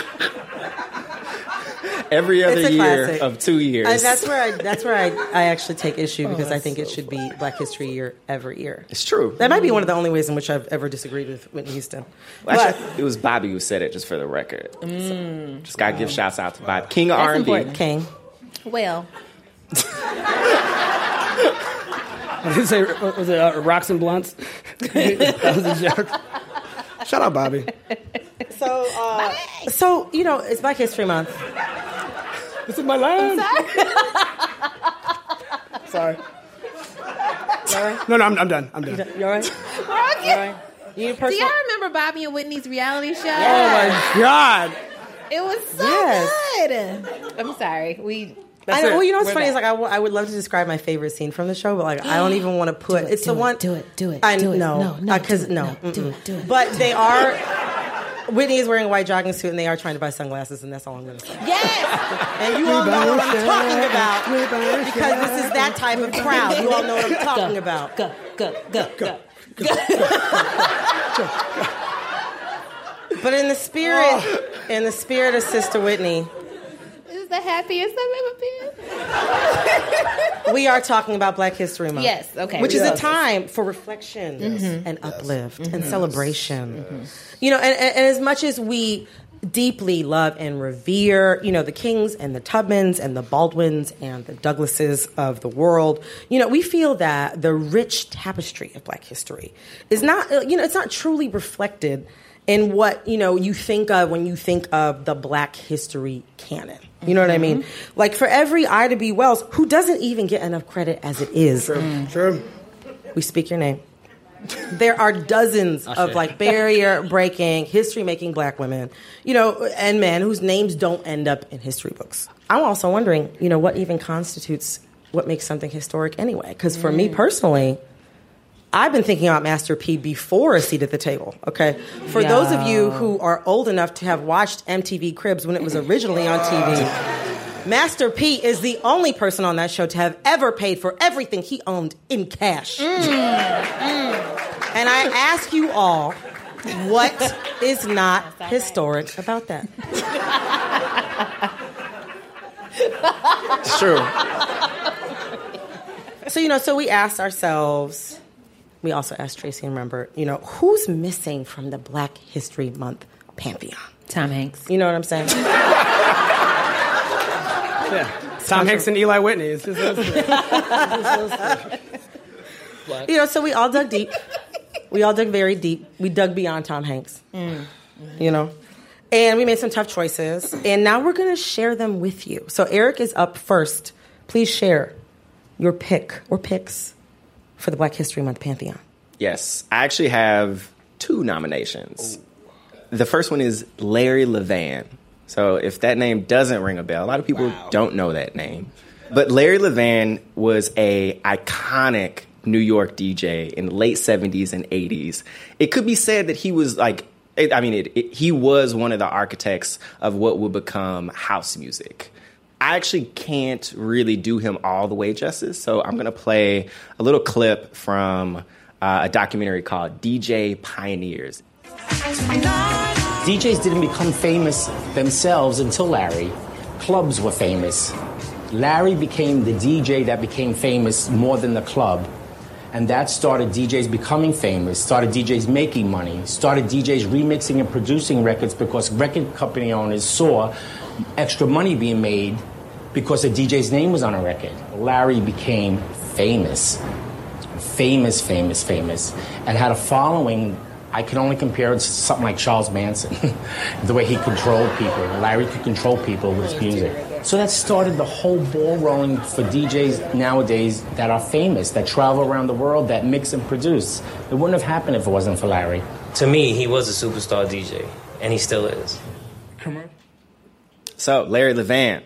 every other year classic. of two years. And that's where I that's where I, I actually take issue *laughs* oh, because oh, I think so it should be Black History Year every year. It's true. That might be one of the only ways in which I've ever disagreed with Whitney Houston. Well, actually, it was Bobby who said it, just for the record. Mm, so just gotta wow. give shouts out to Bobby, King of R&B. King. Well. *laughs* What did say? Was it uh, Rocks and Blunts? *laughs* that was a joke. Shout out, Bobby. So, uh, so you know, it's Black History Month. This is my land. Sorry. *laughs* sorry. No, no, I'm, I'm done. I'm done. You all right? We're okay. You Do y'all remember Bobby and Whitney's reality show? Oh my god! It was so yes. good. I'm sorry. We I know, well, you know what's funny back. is like I, w- I would love to describe my favorite scene from the show, but like I don't *gasps* even want to put it, it's the it, one. Do it, do it, I do it. No, no, because uh, no, no, do it, do it. But they are. Whitney is wearing a white jogging suit, and they are trying to buy sunglasses, and that's all I'm going to say. Yes, *laughs* and you all know what I'm talking about because this is that type of crowd. You all know what I'm talking go, about. Go, go, go, go. go. but in the spirit, in the spirit of Sister Whitney, the happiest I've ever been. *laughs* we are talking about Black History Month. Yes, okay. Which is a time for reflection mm-hmm. and uplift yes. and mm-hmm. celebration. Mm-hmm. You know, and, and, and, as much as we deeply love and revere, you know, the Kings and the Tubmans and the Baldwins and the Douglases of the world. You know, we feel that the rich tapestry of Black history is not, uh, you know, it's not truly reflected in what, you know, you think of when you think of the Black history canon. You know what I mean? Mm-hmm. Like for every Ida B. Wells, who doesn't even get enough credit as it is. True. True. We speak your name. There are dozens of like barrier breaking, history making black women, you know, and men whose names don't end up in history books. I'm also wondering, you know, what even constitutes what makes something historic anyway? Because for me mm. personally, I've been thinking about Master P before a seat at the table. Okay, for those of you who are old enough to have watched MTV Cribs when it was originally on TV, Master P is the only person on that show to have ever paid for everything he owned in cash. Mm. Mm. And I ask you all, what is not historic about that? It's true. So, you know, so we asked ourselves, we also asked Tracy and Rembert, you know, who's missing from the Black History Month pantheon? Tom Hanks. You know what I'm saying? *laughs* Yeah. Tom Hanks and Eli Whitney. It's just those two. *laughs* You know, so we all dug deep. We all dug very deep. We dug beyond Tom Hanks. Mm-hmm. You know? And we made some tough choices. And now we're going to share them with you. So Eric is up first. Please share your pick or picks for the Black History Month Pantheon. Yes, I actually have two nominations. The first one is Larry Levan. So if that name doesn't ring a bell, a lot of people don't know that name. But Larry Levan was a iconic New York DJ in the late 70s and 80s. It could be said that he was like I mean it, it, he was one of the architects of what would become house music. I actually can't really do him all the way justice, so I'm going to play a little clip from uh, a documentary called DJ Pioneers. DJs didn't become famous themselves until Larry. Clubs were famous. Larry became the DJ that became famous more than the club. And that started DJs becoming famous, started DJs making money, started DJs remixing and producing records because record company owners saw extra money being made because a DJ's name was on a record. Larry became famous. Famous, famous, famous. And had a following I can only compare it to something like Charles Manson, *laughs* the way he controlled people. Larry could control people with his music. So that started the whole ball rolling for DJs nowadays that are famous, that travel around the world, that mix and produce. It wouldn't have happened if it wasn't for Larry. To me, he was a superstar DJ, and he still is. So Larry Levan,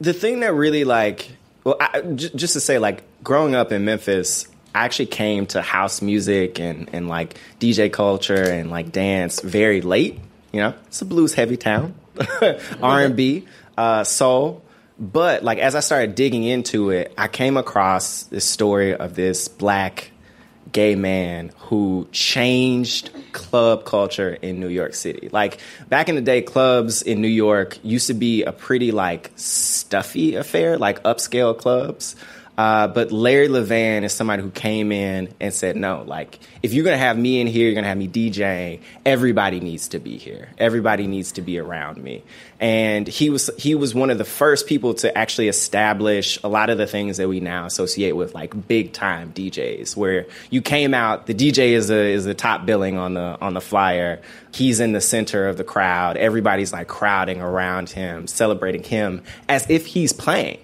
the thing that really like, well, I, j- just to say, like growing up in Memphis, I actually came to house music and and like DJ culture and like dance very late. You know, it's a blues heavy town, *laughs* R and B, uh, soul. But like as I started digging into it, I came across this story of this black gay man who changed club culture in New York City. Like back in the day, clubs in New York used to be a pretty like stuffy affair, like upscale clubs. Uh, but Larry Levan is somebody who came in and said, no, like, if you're going to have me in here, you're going to have me DJing, everybody needs to be here. Everybody needs to be around me. And he was, he was one of the first people to actually establish a lot of the things that we now associate with like big time DJs, where you came out, the DJ is a, is the top billing on the, on the flyer. He's in the center of the crowd. Everybody's like crowding around him, celebrating him as if he's playing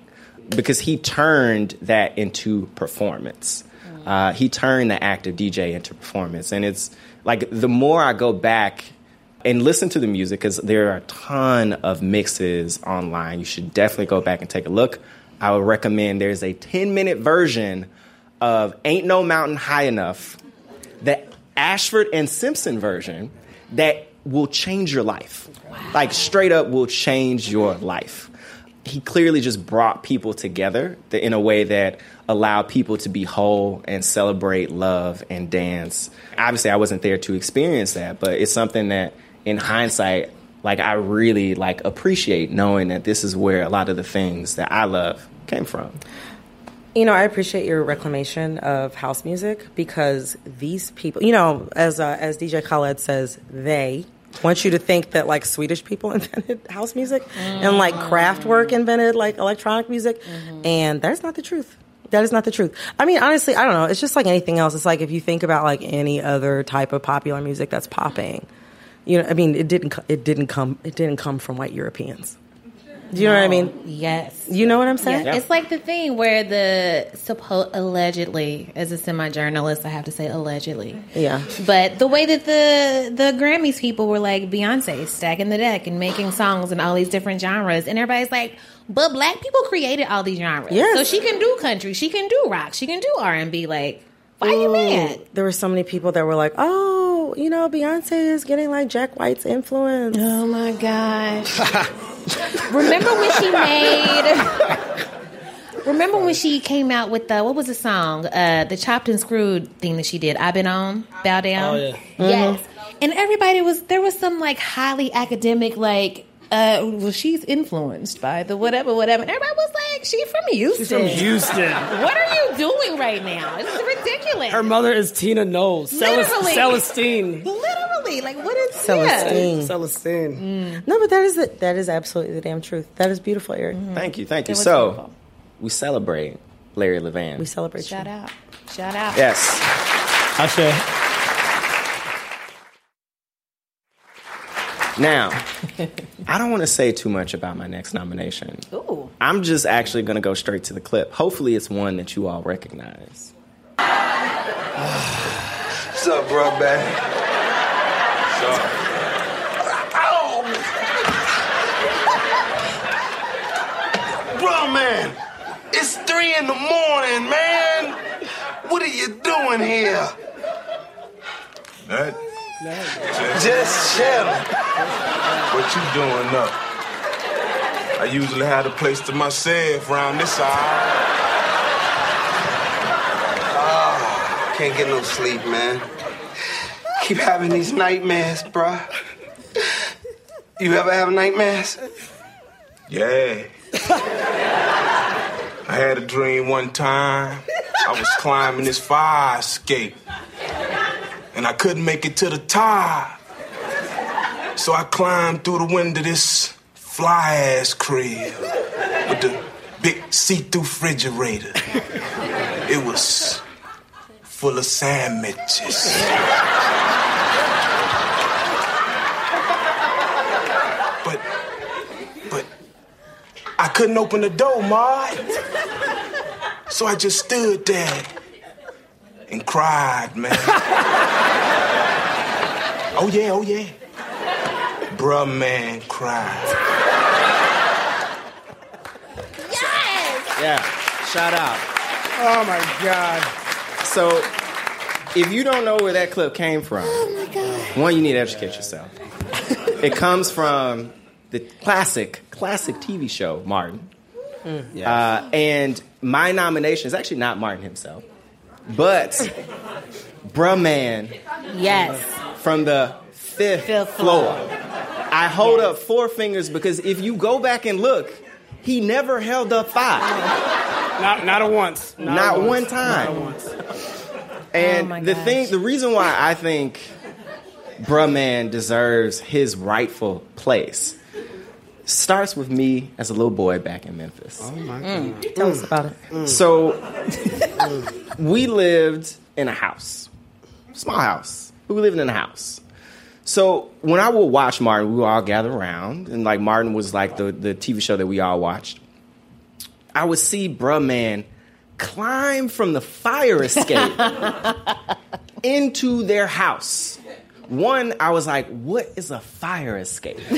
because he turned that into performance. Uh, he turned the act of DJ into performance. And it's like the more I go back and listen to the music, because there are a ton of mixes online, you should definitely go back and take a look. I would recommend there's a 10 minute version of Ain't No Mountain High Enough, the Ashford and Simpson version that will change your life. Like straight up will change your life he clearly just brought people together in a way that allowed people to be whole and celebrate love and dance. Obviously, I wasn't there to experience that, but it's something that, in hindsight, like I really like appreciate knowing that this is where a lot of the things that I love came from. You know, I appreciate your reclamation of house music because these people, you know, as uh, as DJ Khaled says, they want you to think that like Swedish people *laughs* invented house music and like Kraftwerk invented like electronic music, mm-hmm. and that's not the truth. That is not the truth. I mean, honestly, I don't know. It's just like anything else. It's like if you think about like any other type of popular music that's popping, you know, I mean, it didn't, it didn't come, it didn't come from white Europeans. Do you know what I mean? Yes. You know what I'm saying? Yeah. It's like the thing where the suppo- allegedly, as a semi journalist, I have to say allegedly. Yeah. But the way that the the Grammys people were like Beyonce stacking the deck and making songs in all these different genres, and everybody's like, but black people created all these genres, Yes. so she can do country, she can do rock, she can do R and B. Like, why you mad? There were so many people that were like, "Oh, you know, Beyonce is getting like Jack White's influence." Oh my gosh! *laughs* Remember when she *laughs* made? Remember when she came out with the what was the song? Uh, the chopped and screwed thing that she did. I've been on bow down. Oh, yeah. Yes, and everybody was there was some like highly academic like. Uh, well, she's influenced by the whatever, whatever. And everybody was like, "She's from Houston." She's from Houston. What are you doing right now? This is ridiculous. Her mother is Tina Knowles. Celes- Literally. Celestine. Literally, like what is Celestine. Celestine. No, but that is the, that is absolutely the damn truth. That is beautiful, Eric. Thank you, thank you. So, beautiful. we celebrate Larry Levan. we celebrate. Shout out, shout out. Yes. I Now, *laughs* I don't want to say too much about my next nomination. Ooh. I'm just actually going to go straight to the clip. Hopefully, it's one that you all recognize. What's up, bro, man? Bro, man, it's three in the morning, man. What are you doing here? That, *laughs* Just chilling. what you doing up? I usually have a place to myself around this hour. Ah, can't get no sleep, man. Keep having these nightmares, bruh. You ever have nightmares? Yeah. I had a dream one time. I was climbing this fire escape. And I couldn't make it to the top. So I climbed through the window of this fly ass crib with the big see through refrigerator. It was full of sandwiches. But, but I couldn't open the door, Ma. So I just stood there and cried, man. *laughs* oh yeah, oh yeah. Bruh man cried. Yes! Yeah, shout out. Oh my God. So, if you don't know where that clip came from, one, you need to educate yourself. it comes from the classic, classic TV show, Martin. Uh, and my nomination is actually not Martin himself, but Bruh Man Yes. from the fifth, Fifth floor. floor. I hold up four fingers because if you go back and look, he never held up five. Not not a once. Not, a one time. Not a once. And Oh the gosh. thing, the reason why I think Bruh Man deserves his rightful place starts with me as a little boy back in Memphis. Oh my Mm. God. Tell us about it. So *laughs* we lived in a house, small house. We were living in a house. So when I would watch Martin, we would all gather around, and like Martin was like the, the TV show that we all watched. I would see Bruh Man climb from the fire escape *laughs* into their house. One, I was like, what is a fire escape? *laughs*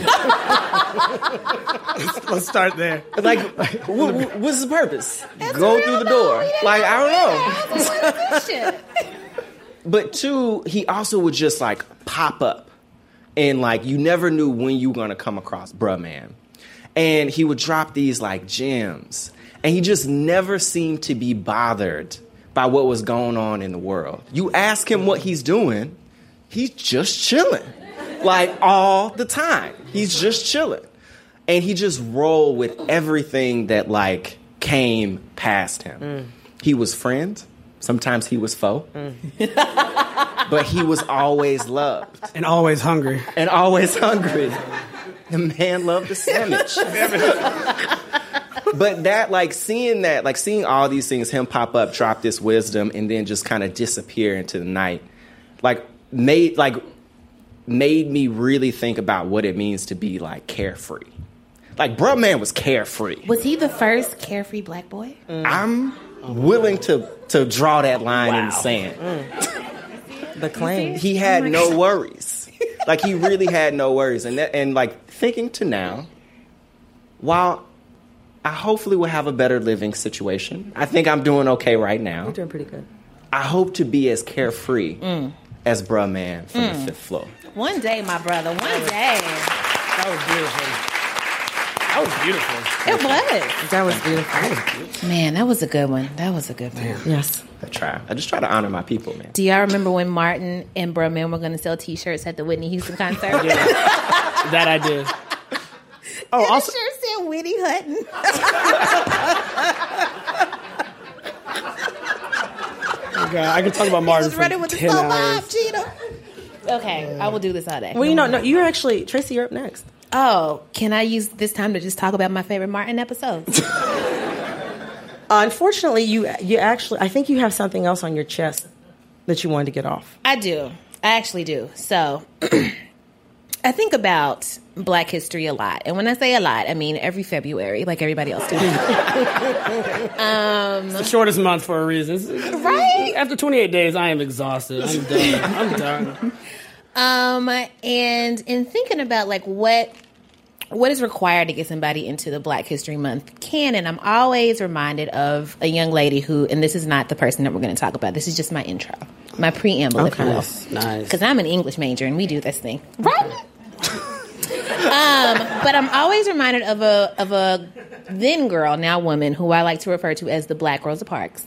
Let's start there. Like, what, what- what's the purpose? Go through the door. Like, I don't know. *laughs* But two, he also would just like pop up, and like you never knew when you were gonna come across bruh man, and he would drop these like gems, and he just never seemed to be bothered by what was going on in the world. You ask him what he's doing, he's just chilling, like all the time. He's just chilling, and he just rolled with everything that like came past him. Mm. He was friend. Sometimes he was foe. Mm. *laughs* but he was always loved and always hungry and always hungry. The man loved a sandwich. but that, like, seeing that, like, seeing all these things, him pop up, drop this wisdom, and then just kind of disappear into the night, like, made, like, made me really think about what it means to be, like, carefree. Like, bruh man was carefree. Was he the first carefree black boy? I'm willing to, to draw that line in the Wow. sand. The claim. He had no worries. like he really had no worries, and that, and like thinking to now, while I hopefully will have a better living situation, I think I'm doing okay right now. You're doing pretty good. I hope to be as carefree Mm. As bruh man from Mm. the fifth floor. One day, my brother. One day. That was beautiful. That was beautiful. It was. That was beautiful. Man, that was a good one. That was a good one. Yes. I try. I just try to honor my people, man. Do y'all remember when Martin and Bruh Man were going to sell T-shirts at the Whitney Houston concert? *laughs* That I did. *laughs* Oh, also, sure said Whitney Hutton. *laughs* Okay, I can talk about Martin was for running with the 10 soul hours. vibe, Cheetah. Okay, I will do this all day. Well, you know, no, you're actually Tracy. You're up next. Oh, can I use this time to just talk about my favorite Martin episodes? *laughs* Unfortunately, you you actually, I think you have something else on your chest that you wanted to get off. I do. I actually do. So, *clears throat* I think about Black history a lot, and when I say a lot, I mean every February, like everybody else does. *laughs* um, It's the shortest month for a reason. It's- Right? After 28 days, I am exhausted. I'm done. I'm *laughs* done. Um, and in thinking about like what what is required to get somebody into the Black History Month canon, I'm always reminded of a young lady who, and this is not the person that we're going to talk about. This is just my intro, my preamble, if you will. Nice. Because I'm an English major and we do this thing, right? *laughs* um, but I'm always reminded of a of a then girl, now woman, who I like to refer to as the Black Rosa Parks.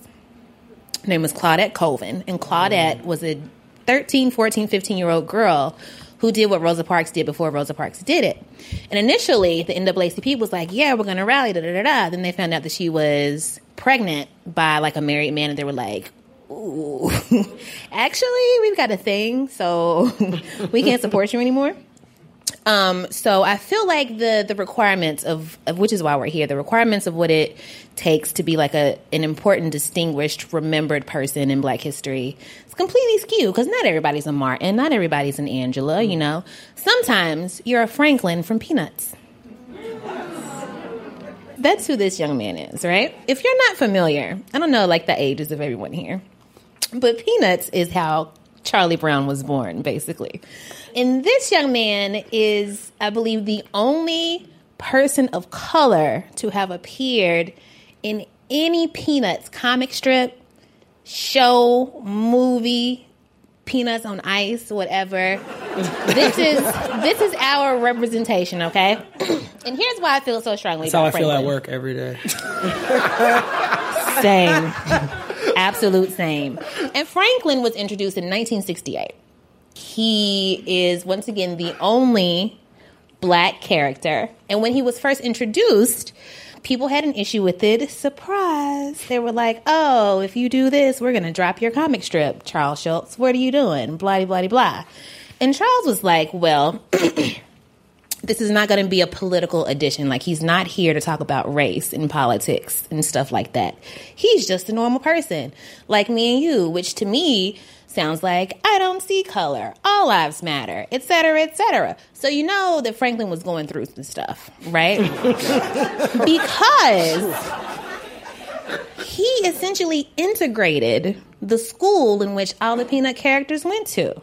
Her name was Claudette Colvin, and Claudette was a 13, 14, 15 year old girl who did what Rosa Parks did before Rosa Parks did it. And initially, the NAACP was like, "Yeah, we're going to rally." Da da da da. Then they found out that she was pregnant by like a married man, and they were like, "Ooh, *laughs* actually, we've got a thing, so *laughs* we can't support you anymore." Um, so I feel like the the requirements of, of which is why we're here, the requirements of what it takes to be like a an important, distinguished, remembered person in Black history is completely skewed because not everybody's a Martin, not everybody's an Angela. You know, sometimes you're a Franklin from Peanuts. That's who this young man is, right? If you're not familiar, I don't know like the ages of everyone here, but Peanuts is how Charlie Brown was born, basically. And this young man is, I believe, the only person of color to have appeared in any Peanuts comic strip, show, movie, Peanuts on Ice, whatever. this is this is our representation, okay? *clears throat* and here's why I feel so strongly That's how I about feel at work every day. Same. Absolute same. And Franklin was introduced in 1968. He is, once again, the only black character. And when he was first introduced, people had an issue with it. Surprise. They were like, oh, if you do this, we're going to drop your comic strip, Charles Schulz. What are you doing? Blah, blah, blah, blah. And Charles was like, well, *clears throat* this is not going to be a political edition. Like, he's not here to talk about race and politics and stuff like that. He's just a normal person, like me and you, which to me sounds like I don't see color, all lives matter, etc., etc. So, you know that Franklin was going through some stuff, right? *laughs* because he essentially integrated the school in which all the peanut characters went to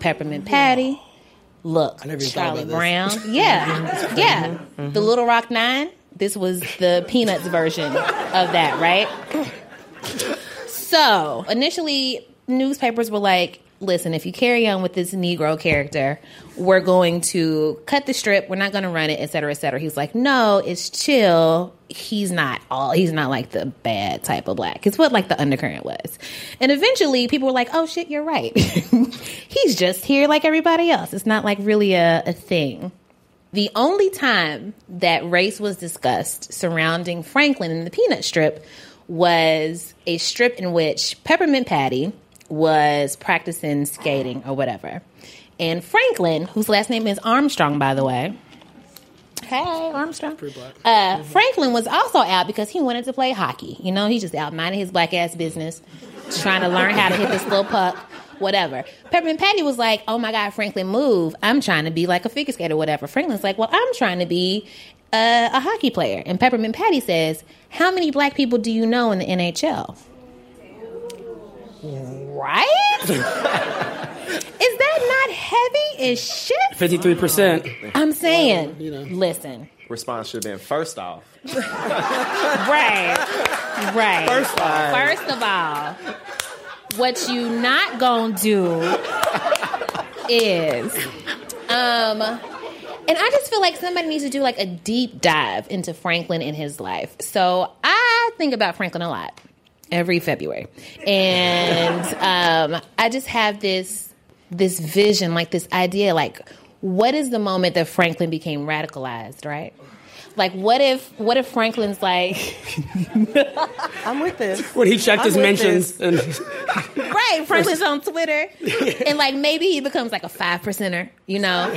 Peppermint Patty. Look, never even thought Charlie about this. Brown. *laughs* Yeah, yeah. The Little Rock Nine. This was the Peanuts version of that, right? So initially, newspapers were like, listen, if you carry on with this Negro character, we're going to cut the strip. We're not going to run it, et cetera, et cetera. He's like, no, it's chill. He's not all, he's not like the bad type of black. It's what like the undercurrent was. And eventually people were like, oh shit, you're right. *laughs* he's just here like everybody else. It's not like really a, a thing. The only time that race was discussed surrounding Franklin in the Peanut Strip was a strip in which Peppermint Patty was practicing skating or whatever. And Franklin, whose last name is Armstrong, by the way. Hey, Armstrong. Uh, Franklin was also out because he wanted to play hockey. You know, he's just out minding his black ass business, trying to learn how to hit this little puck, whatever. Peppermint Patty was like, "Oh my God, Franklin, move! I'm trying to be like a figure skater, or whatever." Franklin's like, "Well, I'm trying to be uh, a hockey player." And Peppermint Patty says, "How many black people do you know in the NHL?" Right? Is that not heavy as shit? Fifty-three percent. I'm saying, listen, Response should have been first off. *laughs* right, right. First of all. First of all, what you not gonna do is, um, and I just feel like somebody needs to do like a deep dive into Franklin and his life. So I think about Franklin a lot every February, and um, I just have this this vision, like this idea, like what is the moment that Franklin became radicalized, right? Like what if what if Franklin's like *laughs* I'm with this. When he checked I'm his with mentions, and *laughs* right, Franklin's on Twitter, and like maybe he becomes like a five percenter, you know.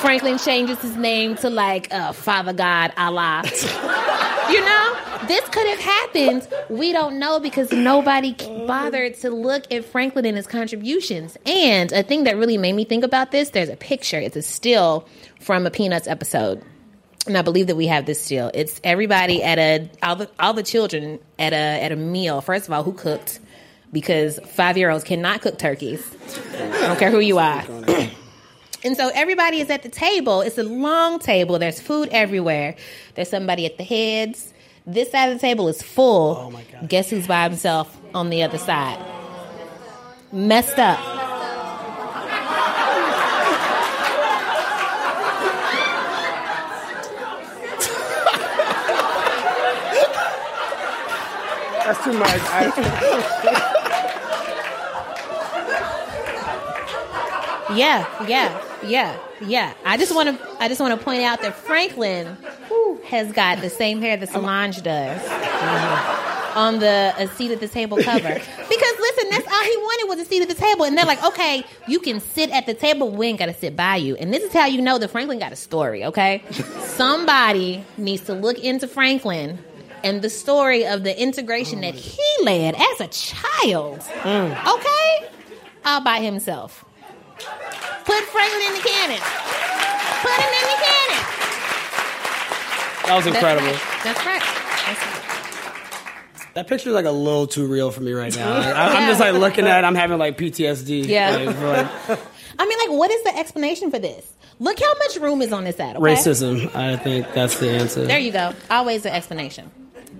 Franklin changes his name to like uh, Father God Allah. *laughs* you know, this could have happened. We don't know because nobody bothered to look at Franklin and his contributions. And a thing that really made me think about this: there's a picture. It's a still from a Peanuts episode. And I believe that we have this still. It's everybody at a all the all the children at a at a meal. First of all, who cooked? Because five year olds cannot cook turkeys. I don't care who you are. *clears throat* And so everybody is at the table. It's a long table. There's food everywhere. There's somebody at the heads. This side of the table is full. Oh my God. Guess who's by himself on the other side? Messed up. that's too much. I, Yeah, yeah, yeah, yeah. I just want to I just want to point out that Franklin has got the same hair that Solange does mm-hmm. on the a seat at the table cover. *laughs* Because listen, that's all he wanted was a seat at the table, and they're like, okay, you can sit at the table. We ain't got to sit by you. And this is how you know that Franklin got a story. Okay, *laughs* somebody needs to look into Franklin. And the story of the integration that oh. he led as a child, mm. okay, all by himself. Put Franklin in the canon. Put him in the canon. that was incredible. That's right. That's right. That picture's like a little too real for me right now. *laughs* I, I'm just like looking at. it, I'm having like PTSD. Yeah. Like, like, *laughs* I mean, like, what is the explanation for this? Look how much room is on this side. Okay? racism. I think that's the answer. There you go. Always the explanation.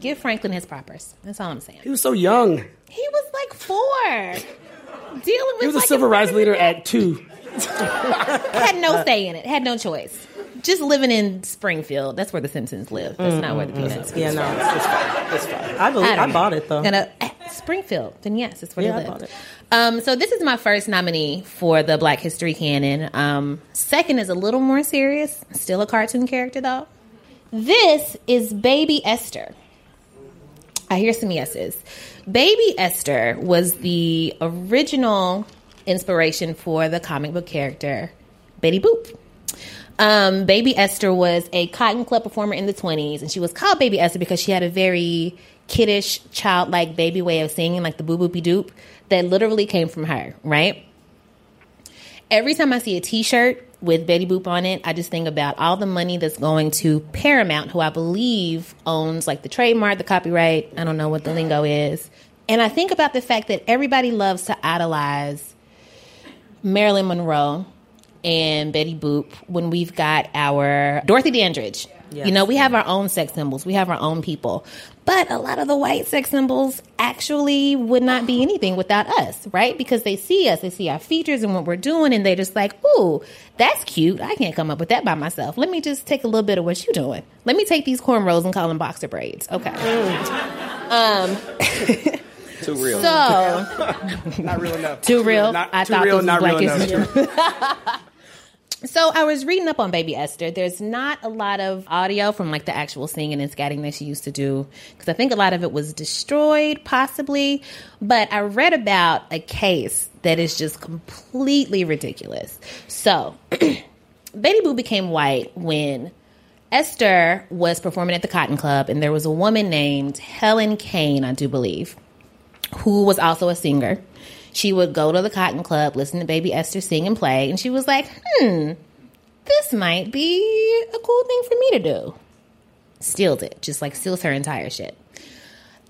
Give Franklin his propers. That's all I'm saying. He was so young. He was like four. *laughs* Dealing with He was a civil rights leader at two. *laughs* had no say in it. Had no choice. Just living in Springfield. That's where the Simpsons live. That's not where the Peanuts. Yeah, no, It's fine. It's fine. I believe I, don't know. bought it though. And, uh, Springfield. Then yes, it's where Yeah, I they live. bought it. Um, so this is my first nominee for the Black History canon. Um, second is a little more serious. Still a cartoon character though. This is Baby Esther. I hear some yeses. Baby Esther was the original inspiration for the comic book character Betty Boop. Um, Baby Esther was a Cotton Club performer in the 20s, and she was called Baby Esther because she had a very kiddish, childlike baby way of singing, like the boo boopy doop, that literally came from her, right? Every time I see a t shirt with Betty Boop on it, I just think about all the money that's going to Paramount, who I believe owns like the trademark, the copyright. I don't know what the lingo is. And I think about the fact that everybody loves to idolize Marilyn Monroe and Betty Boop when we've got our Dorothy Dandridge. Yes. You know, we have our own sex symbols, we have our own people. But a lot of the white sex symbols actually would not be anything without us, right? Because they see us, they see our features and what we're doing, and they're just like, ooh, that's cute. I can't come up with that by myself. Let me just take a little bit of what you're doing. Let me take these cornrows and call them boxer braids. Okay. Um, *laughs* Too real. so, *laughs* Not real enough. too real. Not, I too thought real, this was not Black real History enough. *laughs* So I was reading up on Baby Esther. There's not a lot of audio from like the actual singing and scatting that she used to do because I think a lot of it was destroyed, possibly. But I read about a case that is just completely ridiculous. So *clears throat* Betty Boo became white when Esther was performing at the Cotton Club, and there was a woman named Helen Kane, I do believe, who was also a singer. She would go to the Cotton Club, listen to Baby Esther sing and play, and she was like, hmm, this might be a cool thing for me to do. Steals it, just like steals her entire shit.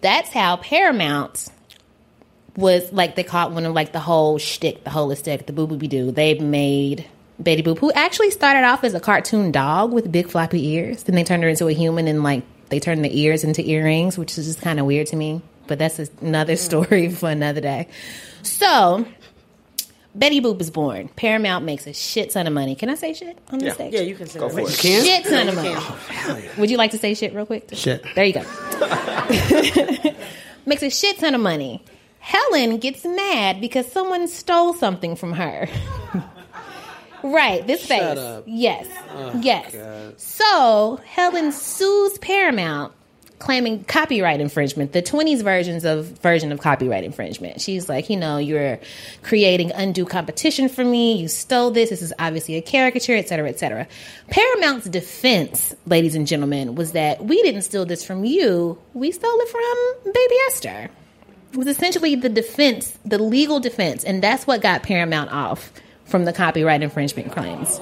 That's how Paramount was like they caught one of like the whole shtick, the whole holistic, the boo boo doo. They made Betty Boop, who actually started off as a cartoon dog with big floppy ears. Then they turned her into a human and like they turned the ears into earrings, which is just kind of weird to me. But that's another mm. story for another day. So Betty Boop is born. Paramount makes a shit ton of money. Can I say shit on the Yeah. stage? Yeah, you can say Go that. for it. You can? Shit ton of oh, Yeah, money. you Would you like to say shit real quick? Shit. There you go. *laughs* Makes a shit ton of money. Helen gets mad because someone stole something from her. *laughs* right, this face. Up. Yes. Oh, yes. God. So Helen sues Paramount claiming copyright infringement, the 20s versions of version of copyright infringement. She's like, you know, you're creating undue competition for me. You stole this. This is obviously a caricature, et cetera, et cetera. Paramount's defense, ladies and gentlemen, was that we didn't steal this from you. We stole it from Baby Esther. It was essentially the defense, the legal defense, and that's what got Paramount off from the copyright infringement claims.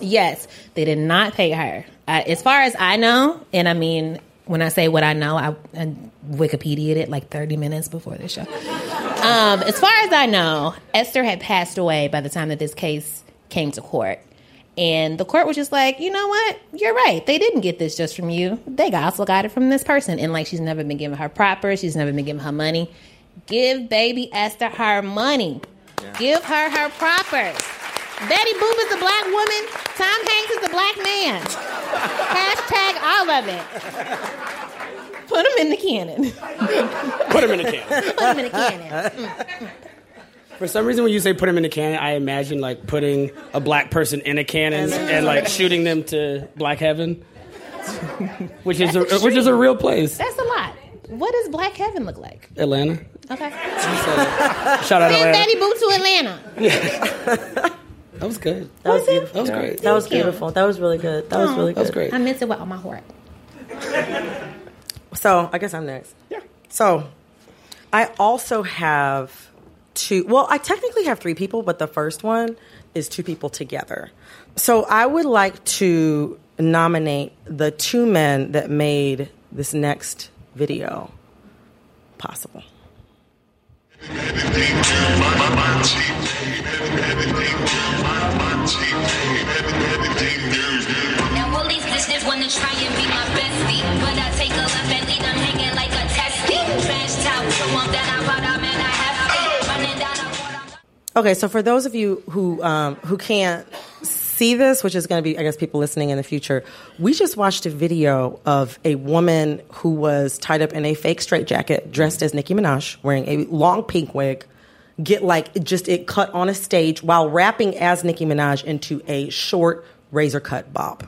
Yes, they did not pay her. Uh, as far as I know, and I mean, when I say what I know, I, I Wikipedia'd it like 30 minutes before the show. Um, as far as I know, Esther had passed away by the time that this case came to court. And the court was just like, you know what? You're right. They didn't get this just from you. They also got it from this person. And like, she's never been given her proper. She's never been given her money. Give baby Esther her money. Give her her propers. Betty Boop is a black woman. Tom Hanks is a black man. Hashtag all of it. Put him in the cannon. Put him in a can. *laughs* Put him in the cannon. Mm, mm. For some reason, when you say put him in a cannon, I imagine like putting a black person in a cannon and like shooting them to black heaven, which is a, a which is a real place. That's a lot. What does Black Heaven look like? Atlanta. Okay. Shout out Send Atlanta. Betty Boop to Atlanta. *laughs* That was good. That was beautiful. That was great. That was Thank you. beautiful. That was really good. That was Aw. really good. That was great. I meant it with all my heart. So I guess I'm next. Yeah. So I also have two. Well, I technically have three people, but the first one is two people together. So I would like to nominate the two men that made this next video possible. Okay, so for those of you who um, who can't see this, which is going to be, I guess, people listening in the future, we just watched a video of a woman who was tied up in a fake straitjacket, dressed as Nicki Minaj, wearing a long pink wig, get like just it cut on a stage while rapping as Nicki Minaj into a short razor cut bob,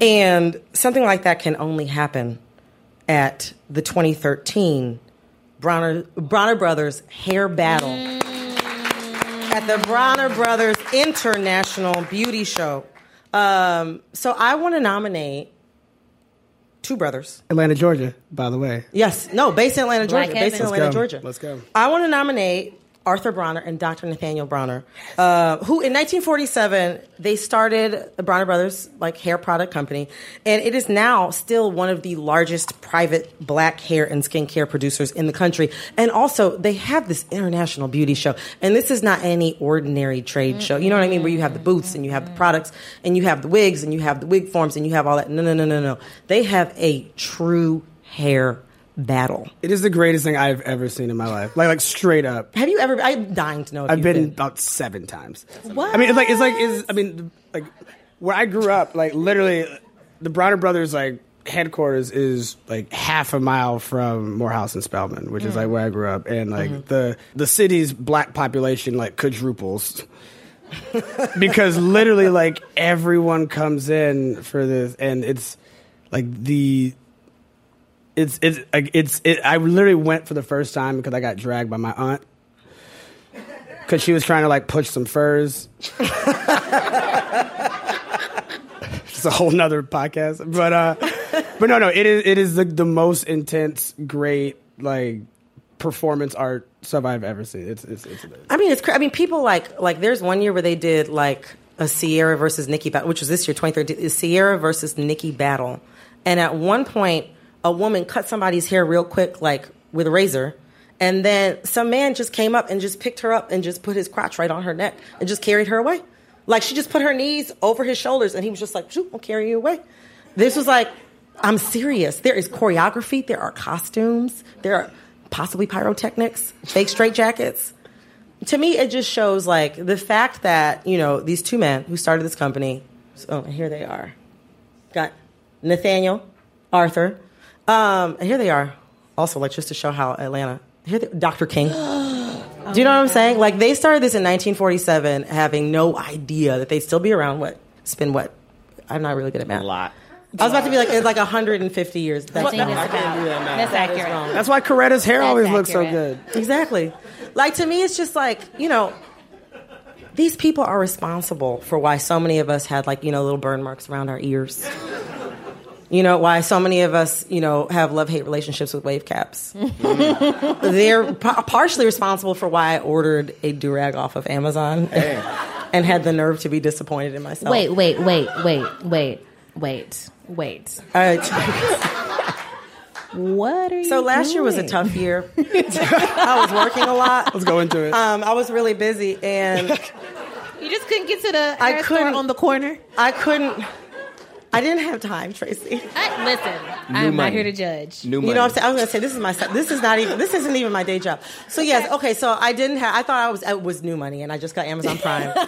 and something like that can only happen at the 2013 Bronner, Bronner Brothers hair battle at the Bronner Brothers International Beauty Show. Um, so I want to nominate two brothers. Atlanta, Georgia. By the way. Yes, no, based in Atlanta, Black Georgia. Based in Heaven. Atlanta, Let's go. Georgia. Let's go. I want to nominate Arthur Bronner and Dr. Nathaniel Bronner, uh, who in 1947 they started the Bronner Brothers like hair product company, and it is now still one of the largest private black hair and skincare producers in the country. And also, they have this international beauty show, and this is not any ordinary trade show. You know what I mean? Where you have the booths and you have the products and you have the wigs and you have the wig forms and you have all that. No, no, no, no, no. They have a true hair battle. It is the greatest thing I've ever seen in my life. Like like straight up. Have you ever? I'm dying to know. I've been, been. about seven times. What? I mean, it's like it's like is I mean, like where I grew up, like literally, the Bronner Brothers like headquarters is like half a mile from Morehouse and Spelman, which is like mm. where I grew up, and like mm-hmm. the the city's black population like quadruples. *laughs* because literally like everyone comes in for this and it's like the it's it's it's it, I literally went for the first time because I got dragged by my aunt because she was trying to like push some furs. *laughs* it's a whole nother podcast, but uh, but no, no, it is it is the, the most intense, great like performance art stuff I've ever seen. It's it's, it's I mean, it's. I mean, people like like. There's one year where they did like a Ciara versus Nicki battle, which was this year, 2013. Ciara versus Nicki battle, and at one point, a woman cut somebody's hair real quick, like with a razor, and then some man just came up and just picked her up and just put his crotch right on her neck and just carried her away. Like she just put her knees over his shoulders, and he was just like, "Shoot, I'll carry you away." This was like, I'm serious. There is choreography. There are costumes. There are possibly pyrotechnics, fake straight jackets. To me, it just shows like the fact that you know these two men who started this company. And here they are. Got Nathaniel, Arthur, um, and here they are. Also, like just to show how Atlanta. Here, they, Dr. King. *gasps* Do you know what I'm saying? Like they started this in 1947, having no idea that they'd still be around. What? It's been what? I'm not really good at math. A lot. I was about to be like, it's like 150 years. That's, I think it's about- that's That is accurate. wrong. That's why Coretta's hair That's always looks so good. Exactly. Like to me, it's just like you know, these people are responsible for why so many of us had like you know little burn marks around our ears. You know why so many of us you know have love hate relationships with wave caps. *laughs* They're pa- partially responsible for why I ordered a durag off of Amazon *laughs* and had the nerve to be disappointed in myself. Wait, wait, wait, wait, wait, wait, wait. *laughs* what are you So last year was a tough year. I was working a lot. Let's go into it. Um, I was really busy and You just couldn't get to the I store couldn't- on the corner. I couldn't. I didn't have time, Tracy. I, listen, New I'm not here to judge. New you know what I'm saying? I was gonna say this is my this is not even this isn't even my day job. So yes, okay. So I didn't have. I thought I was it was new money, and I just got Amazon Prime, *laughs*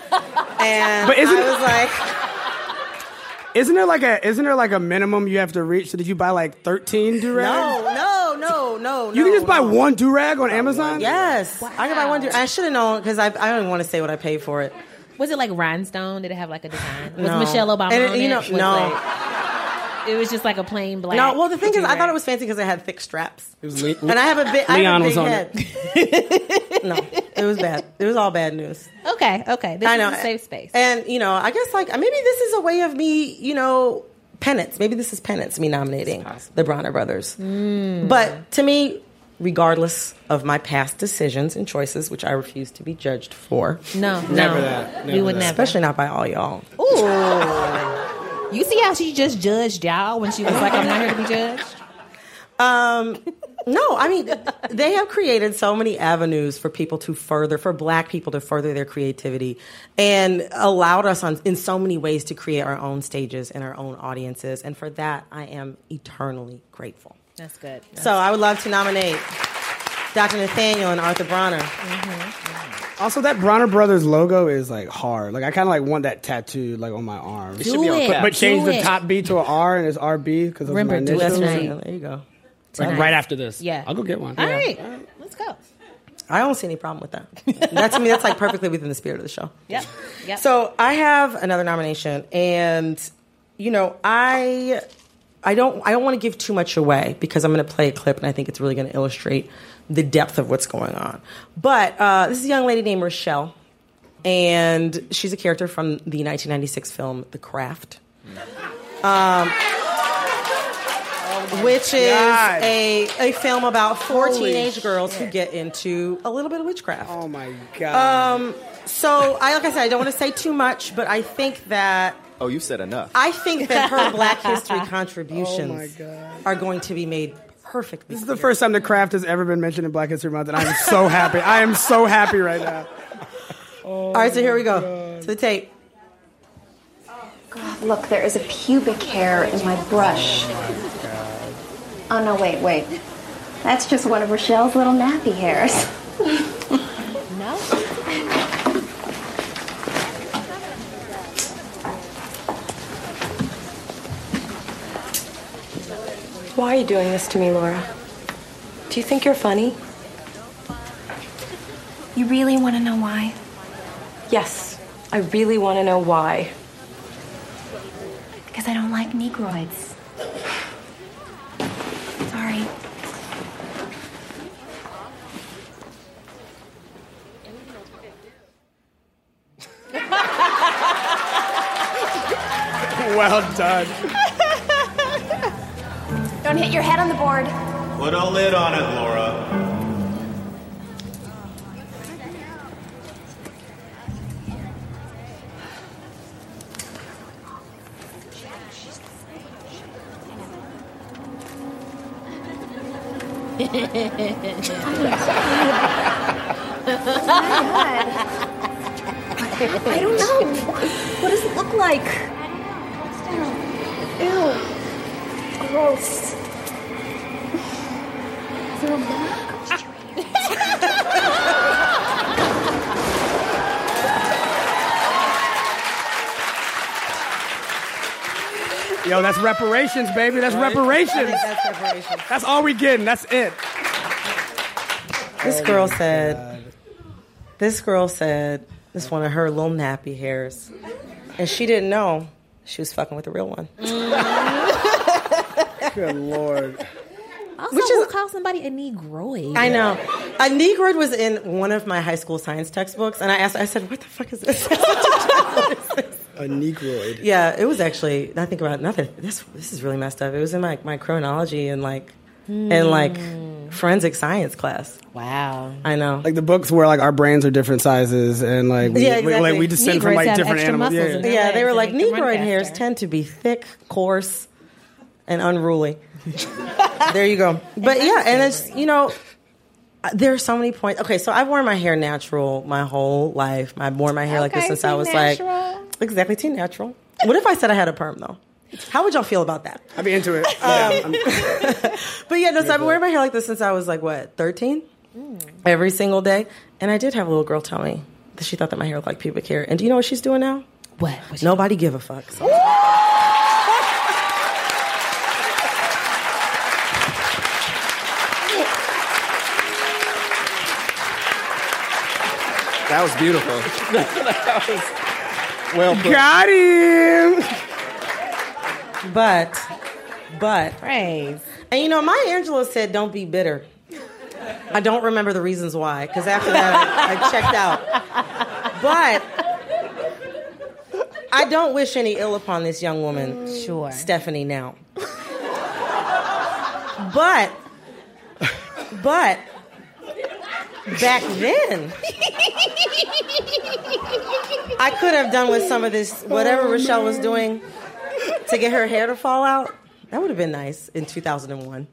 and But isn't- I was like, Isn't there like a isn't there like a minimum you have to reach? So did you buy like thirteen durags? no, no, no, no. You can no, just buy no. one durag on Amazon. Yes, I can buy one. Durag. I should have known because I I don't even want to say what I paid for it. Was it like rhinestone? Did it have like a design? Was No. Michelle Obama And it- on you it? know, Was no. like- it was just like a plain black. No, well the thing is, I thought it was fancy because it had thick straps, It was Le- and I have a big I Leon have a was on head. *laughs* no, it was bad. It was all bad news. Okay, okay. This I is know. a safe space. And you know, I guess like maybe this is a way of me, you know, penance. Maybe this is penance, me nominating the Bronner brothers. Hmm. But to me, regardless of my past decisions and choices, which I refuse to be judged for, No, Never no. that. we would that. never. especially not by all y'all. Ooh. You see how she just judged y'all when she was like, "I'm not here to be judged." Um, no, I mean, they have created so many avenues for people to further, for black people to further their creativity and allowed us on, in so many ways to create our own stages and our own audiences. And for that, I am eternally grateful. That's good. So I would love to nominate Dr. Nathaniel and Arthur Bronner. Mm-hmm. Also, that Bronner Brothers logo is like hard. Like I kind of like want that tattooed like on my arm. It should be Do on it. But, but change Do the it. top B to an R and it's RB because of Remember, my do it initials. tonight. There you go. Like, right after this. Yeah. I'll go get one. All right, let's go. I don't see any problem with that. That to me, that's like perfectly within the spirit of the show. *laughs* Yep. Yep. So I have another nomination, and you know, I I don't I don't want to give too much away because I'm going to play a clip, and I think it's really going to illustrate the depth of what's going on. But uh, this is a young lady named Rochelle, and she's a character from the 1996 film The Craft. Um, which is God. a, a film about four Holy teenage girls who get into a little bit of witchcraft. Oh my god. Um, so I like I said, I don't want to say too much, but I think that Oh, you said enough. I think that her *laughs* Black History oh contributions Oh are going to be made perfectly. This is the first time the craft has ever been mentioned in Black History Month, and I'm so happy. I am so happy right now. *laughs* All right, so here we go to the tape. Oh god, look, there is a pubic hair in my brush. Oh, no, wait, wait. That's just one of Rochelle's little nappy hairs. *laughs* Why are you doing this to me, Laura? Do you think you're funny? You really want to know why? Yes, I really want to know why. Because I don't like Negroids. Sorry. well done. Don't hit your head on the board. Put a lid on it, Laura. *laughs* I don't know. What does it look like? Ew. Gross. Is there a mark? Yo, that's reparations, baby. That's Right? reparations. That's reparations. That's all we getting. That's it. This girl said, this girl said, this one of her little nappy hairs. And she didn't know she was fucking with the real one. Mm. Good lord. Also, Which who is- calls somebody a negroid? I know. A Negroid was in one of my high school science textbooks, and I asked, I said, what the fuck is this? *laughs* A negroid. yeah, it was actually, I think about nothing. This this is really messed up. It was in my, my chronology and like, and hmm. like forensic science class. Wow. I know. Like the books where like our brains are different sizes and like we, Yeah, we- like exactly. we descend from Negroids like different animals. muscles Yeah. Yeah, they were like make Negroid hairs tend to be thick, coarse, and unruly. there you go. But yeah, and it's you know, uh, there are so many points. Okay, so I've worn my hair natural my whole life. I've worn my hair like this since I was natural. like exactly too natural. What if I said I had a perm though? How would y'all feel about that? I'd be into it. *laughs* Um, Yeah, *laughs* But yeah, no, so I've been wearing my hair like this since I was like what, thirteen? Every single day. And I did have a little girl tell me that she thought that my hair looked like pubic hair. And do you know what she's doing now? What? Nobody give a fuck. So- That was beautiful. *laughs* that was well put. Got him. But, but, Praise. and you know, Maya Angelou said, "Don't be bitter." I don't remember the reasons why, because after that I, I checked out. But I don't wish any ill upon this young woman, mm, Sure. Stephanie. Now, but, but back then, I could have done with some of this whatever oh, Rochelle was doing to get her hair to fall out. That would have been nice in 2001.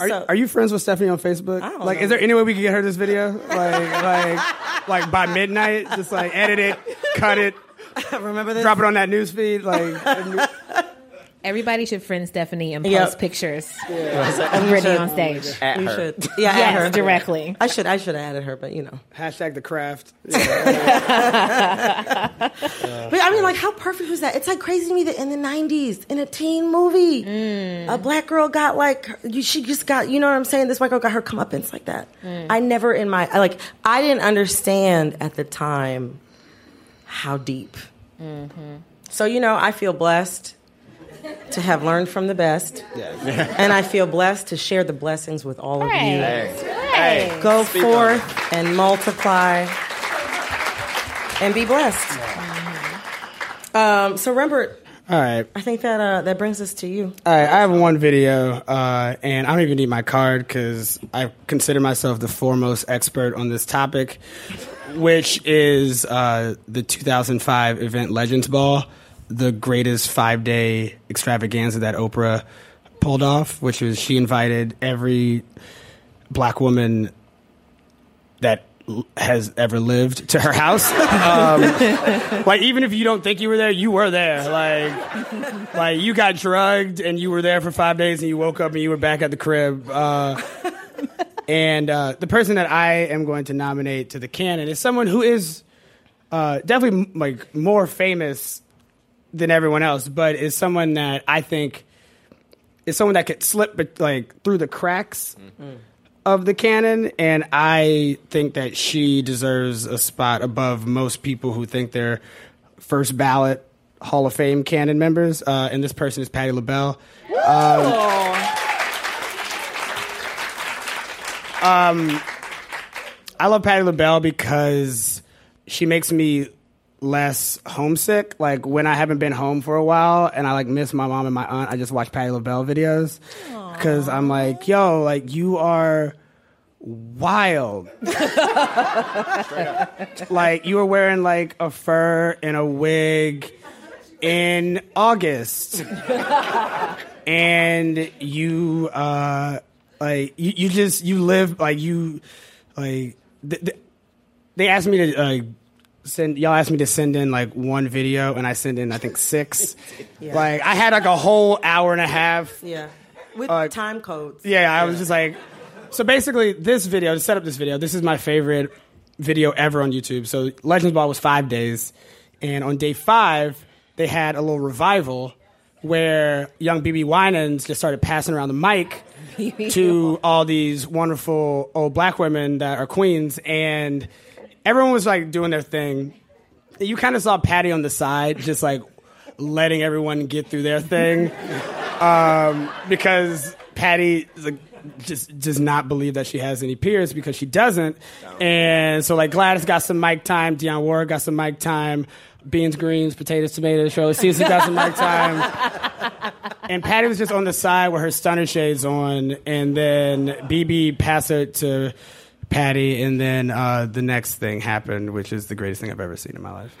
Are, So- are you friends with Stephanie on Facebook? I don't like, know. is there any way we could get her this video? Like, *laughs* like, like by midnight, just like edit it, cut it, *laughs* Remember this? drop it on that news feed. Like, *laughs* Everybody should friend Stephanie and post Yep. pictures Yeah. of Brittany on stage. At You her. should. Yeah, Yes, add her. directly. I should. I should have added her, but you know. hashtag the craft. *laughs* But I mean, like, how perfect was that? It's like crazy to me that in the '90s, in a teen movie, Mm. a black girl got like she just got. You know what I'm saying? This white girl got her comeuppance like that. Mm. I never in my like I didn't understand at the time how deep. Mm-hmm. So you know, I feel blessed to have learned from the best, Yeah. and I feel blessed to share the blessings with all of you. Hey. Hey. Go Speak on forth and multiply and be blessed. Um, so, Rembert, All right. I think that uh, that brings us to you. All right, I have one video, uh, and I don't even need my card because I consider myself the foremost expert on this topic, which is uh, the 2005 event Legends Ball, the greatest five day extravaganza that Oprah pulled off, which was she invited every black woman that has ever lived to her house. *laughs* Um, like even if you don't think you were there, you were there. Like like you got drugged and you were there for five days and you woke up and you were back at the crib. Uh, and uh, the person that I am going to nominate to the canon is someone who is uh, definitely m- like more famous than everyone else, but is someone that I think is someone that could slip like through the cracks of the canon, and I think that she deserves a spot above most people who think they're first ballot Hall of Fame canon members. Uh, and this person is Patti LaBelle. Um, um, I love Patti LaBelle because she makes me less homesick. Like when I haven't been home for a while and I like miss my mom and my aunt, I just watch Patti LaBelle videos because I'm like, yo, like you are wild. *laughs* like you were wearing like a fur and a wig in August, *laughs* and you uh like you, you just you live like you like th- th- they asked me to uh, send y'all asked me to send in like one video and I sent in I think six. *laughs* Yeah. Like I had like a whole hour and a half. Yeah. With Uh, time codes. Yeah, I was just like, so basically, this video to set up this video. This is my favorite video ever on YouTube. So Legends Ball was five days, and on day five, they had a little revival where young BeBe Winans just started passing around the mic *laughs* to all these wonderful old black women that are queens, and everyone was like doing their thing. You kind of saw Patti on the side, just like letting everyone get through their thing, um, because Patti like, just does not believe that she has any peers because she doesn't, and so like Gladys got some mic time, Dionne Ward got some mic time. Beans, greens, potatoes, tomatoes. Shirley Caesar got some mic time. And Patti was just on the side with her stunner shades on, and then BeBe passed it to Patti, and then uh, the next thing happened, which is the greatest thing I've ever seen in my life.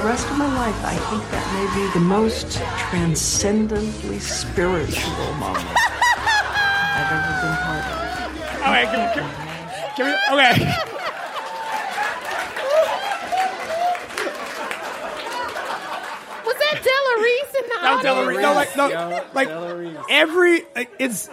The rest of my life, I think that may be the most transcendently spiritual moment I've ever been part of. All right, can, can, can we, okay. Was that Della Reese in the No, audience? Della Reese. No, like, no, like every like, it's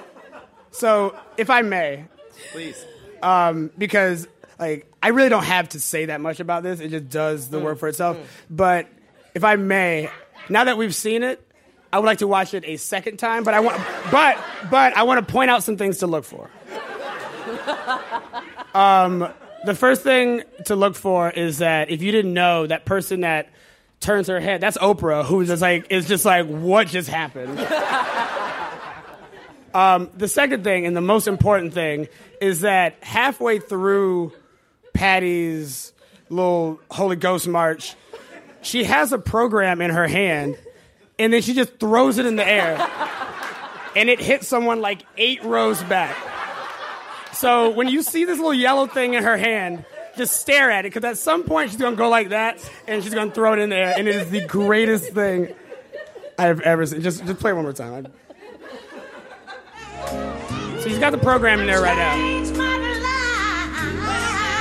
so. If I may, Please. um, because like I really don't have to say that much about this. It just does the work for itself. But if I may, now that we've seen it, I would like to watch it a second time. But I want, but but I want to point out some things to look for. *laughs* Um, the first thing to look for is that if you didn't know that person that turns her head, that's Oprah, who is just like is just like, what just happened? *laughs* um, the second thing, and the most important thing, is that halfway through Patti's little Holy Ghost march, she has a program in her hand, and then she just throws it in the air, and it hits someone like eight rows back. So when you see this little yellow thing in her hand, just stare at it because at some point she's gonna go like that and she's gonna throw it in there, and it is the greatest thing I've ever seen. Just just play it one more time. So she's got the program in there right now.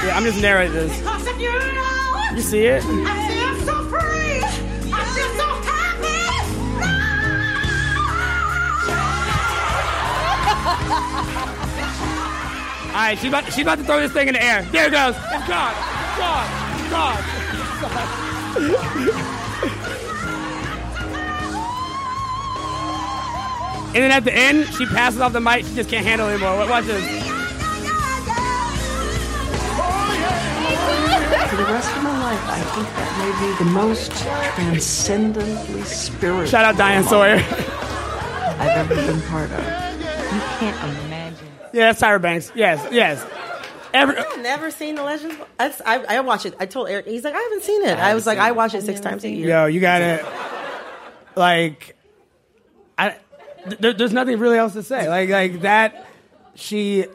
Yeah, I'm just narrating this. You. See it? I so free. All right, she's about, about to throw this thing in the air. There it goes. Gone. It's gone. It's gone. and then at the end, she passes off the mic. She just can't handle it anymore. Watch this. For the rest of my life, I think that may be the most transcendently spiritual Shout out Diane Sawyer. I've ever been part of. You can't imagine. Yeah, that's Tyra Banks. Yes, yes. Every, I've never seen the Legends. I, I, I watch it. I told Eric. He's like, I haven't seen it. I, was like, I watch it six times a year. Yo, you got it. Like, I there, there's nothing really else to say. Like, like that. She,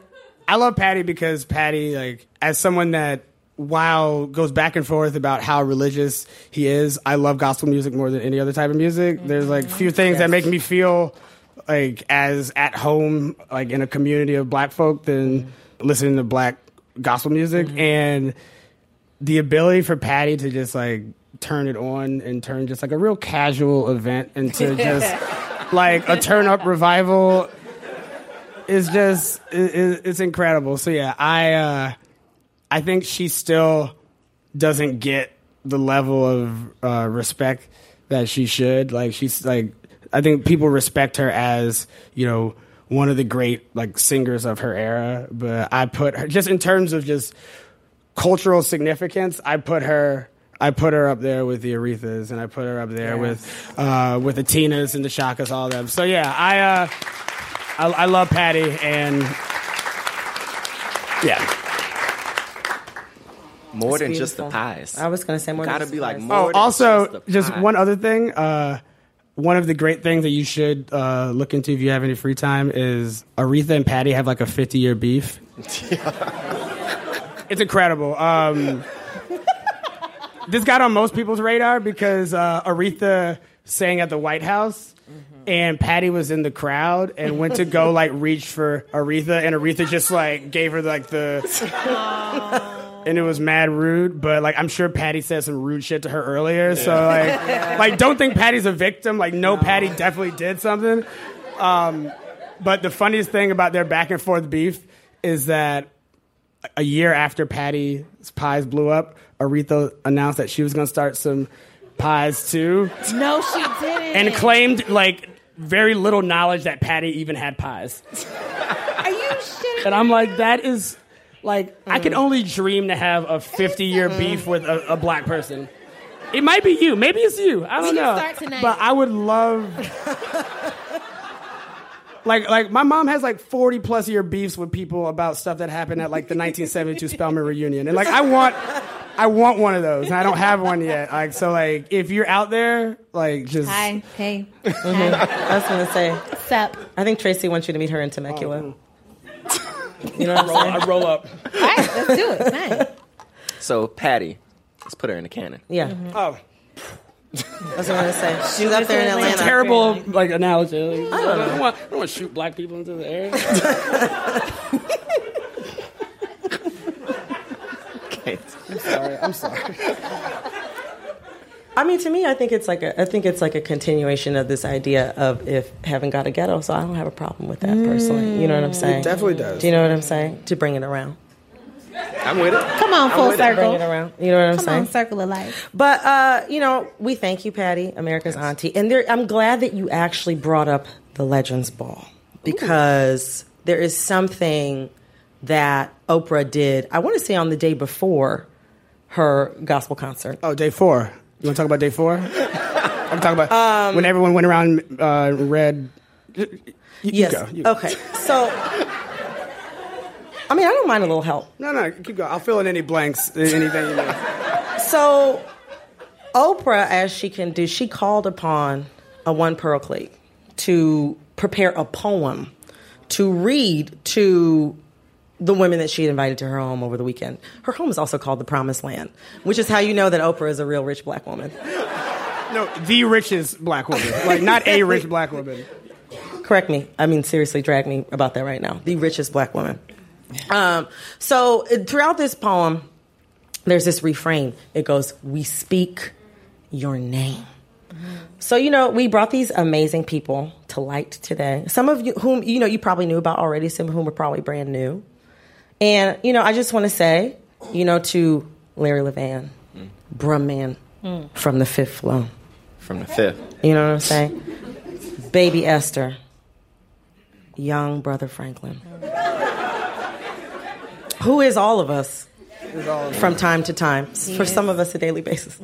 I love Patti because Patti, like, as someone that while goes back and forth about how religious he is, I love gospel music more than any other type of music. There's like few mm-hmm. things that make me feel like as at home, like in a community of black folk, than mm-hmm. listening to black gospel music. Mm-hmm. And the ability for Patti to just like turn it on and turn just like a real casual event into *laughs* just like a turn up revival is just i- i- it's incredible. So yeah, I uh, I think she still doesn't get the level of uh, respect that she should. Like she's like I think people respect her as you know one of the great like singers of her era. But I put her just in terms of just cultural significance. I put her. I put her up there with the Arethas, and I put her up there with uh, with the Tinas and the Chakas, all of them. So yeah, I uh, I, I love Patti, and yeah. More than just the beautiful. pies. I was going to say more. than Gotta just be the like pies. more. Oh, than also, just, the just pie. one other thing. Uh, one of the great things that you should uh, look into if you have any free time is Aretha and Patti have like a 50 year beef. *laughs* it's incredible. Um, this got on most people's radar because uh, Aretha sang at the White House. And Patti was in the crowd and went to go like reach for Aretha, and Aretha just like gave her like the *laughs* and it was mad rude. But like, I'm sure Patti said some rude shit to her earlier. So like, *laughs* like don't think Patti's a victim. Like, no, Patti definitely did something. Um, but the funniest thing about their back and forth beef is that a year after Patti's pies blew up, Aretha announced that she was going to start some pies too, No, she didn't. and claimed like very little knowledge that Patti even had pies. Are you shitting? And I'm like, that is like I Mm. can only dream to have a 50 year beef with a, a black person. It might be you, maybe it's you. I don't can know. start tonight. But I would love. Like, like my mom has like 40 plus year beefs with people about stuff that happened at like the 1972 Spelman reunion. And like, I want, I want one of those and I don't have one yet. Like, so like, if you're out there, like just. Hi. Hey. Mhm. I was going to say. Sup? I think Tracy wants you to meet her in Temecula. You know what I'm roll, saying? I roll up. All right, let's do it. Nice. So Patti, let's put her in the cannon. Yeah. Mm-hmm. Oh. That's what I'm going to say. She's up there in Atlanta. a terrible like analogy. Like, I don't know. I don't want, I don't want to shoot black people into the air. *laughs* *laughs* I'm sorry. I'm sorry. *laughs* I mean, to me, I think it's like a, I think it's like a continuation of this idea of if heaven got a ghetto, so I don't have a problem with that personally. You know what I'm saying? It definitely does. Do you know what I'm saying? To bring it around. I'm with it. Come on, full with it. Bring circle. it around. You know what I'm Come saying? on, circle of life. But uh, you know, we thank you, Patti, America's auntie, and there, I'm glad that you actually brought up the Legends Ball because there is something that Oprah did. I want to say on the day before her gospel concert. Oh, day four. You want to talk about day four? I'm talking about when everyone went around uh, and read. You, you yes. go. You- Okay. So, I mean, I don't mind a little help. No, no, keep going. I'll fill in any blanks. Anything you need. So, Oprah, as she can do, she called upon a one Pearl Cleage to prepare a poem to read to the women that she had invited to her home over the weekend. Her home is also called the Promised Land, which is how you know that Oprah is a real rich black woman. No, the richest black woman. Like, not a rich black woman. Correct me. I mean, seriously, drag me about that right now. The richest black woman. Um, so uh, throughout this poem, there's this refrain. It goes, "We speak your name." So you know, we brought these amazing people to light today. Some of you whom you know you probably knew about already. Some of whom are probably brand new. And you know, I just want to say, you know, to Larry Levan, Brum Man Mm. from the Fifth floor. From the fifth. You know what I'm saying? Baby Esther, young brother Franklin. Who is all of us from time to time? For some of us, a daily basis.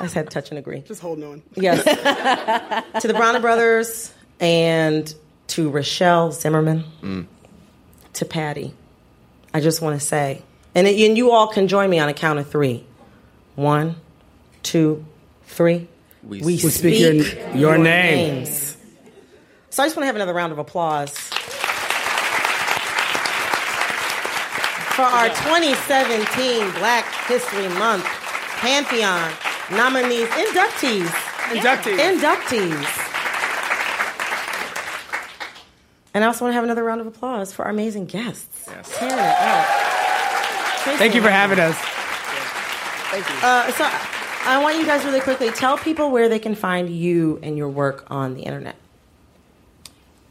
I said touch and agree. Just holding on. Yes. *laughs* to the Bronner brothers and to Rochelle Zimmerman, mm. to Patti, I just want to say, and, and you all can join me on a count of three. One, two, three. We, We speak your- your name. names. So I just want to have another round of applause. for our 2017 Black History Month Pantheon nominees, inductees. Inductees. Inductees. And I also want to have another round of applause for our amazing guests. Yes. Tearing it up. Tracy Thank you for having us. Thank you. Uh, so I want you guys really quickly tell people where they can find you and your work on the internet.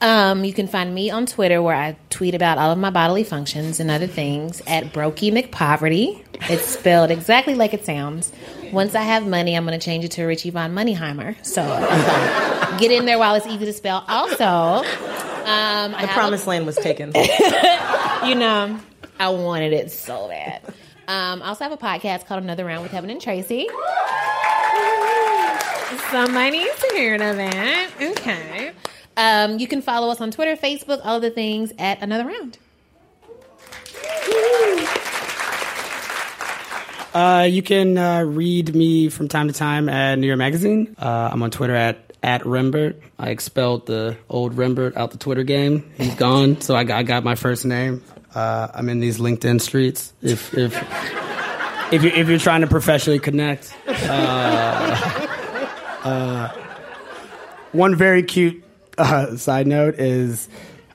Um, you can find me on Twitter where I tweet about all of my bodily functions and other things at Brokey McPoverty. It's spelled exactly like it sounds. Once I have money, I'm going to change it to Richie Von Moneyheimer. So get in there while it's easy to spell. Also, um, I The have a- promised land was taken. *laughs* you know, I wanted it so bad. Um, I also have a podcast called Another Round with Heben and Tracy. Somebody needs to hear of that. Okay. Um, you can follow us on Twitter, Facebook, all the things at Another Round. Uh, you can uh, read me from time to time at New York Magazine. Uh, I'm on Twitter at at Rembert. I expelled the old Rembert out the Twitter game. He's gone, so I got, I got my first name. Uh, I'm in these LinkedIn streets. If if if you're, if you're trying to professionally connect, uh, uh, one very cute uh, side note is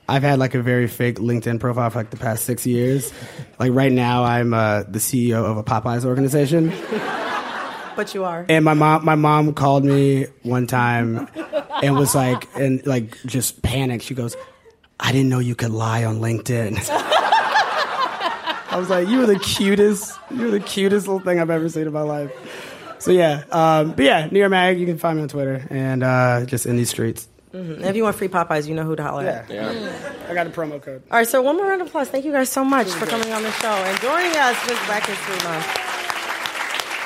I've had like a very fake LinkedIn profile for like the past six years. Like right now, I'm uh, the CEO of a Popeyes organization. But you are. And my mom, my mom called me one time and was like, and like just panicked. She goes, "I didn't know you could lie on LinkedIn." *laughs* I was like, "You were the cutest. You were the cutest little thing I've ever seen in my life." So yeah, um, but yeah, New York Mag. You can find me on Twitter and uh, just in these streets. Mhm. If you want free Popeyes, you know who to holler at. Yeah. I got a promo code. All right, so one more round of applause. Thank you guys so much for coming on the show and joining us this Black History Month.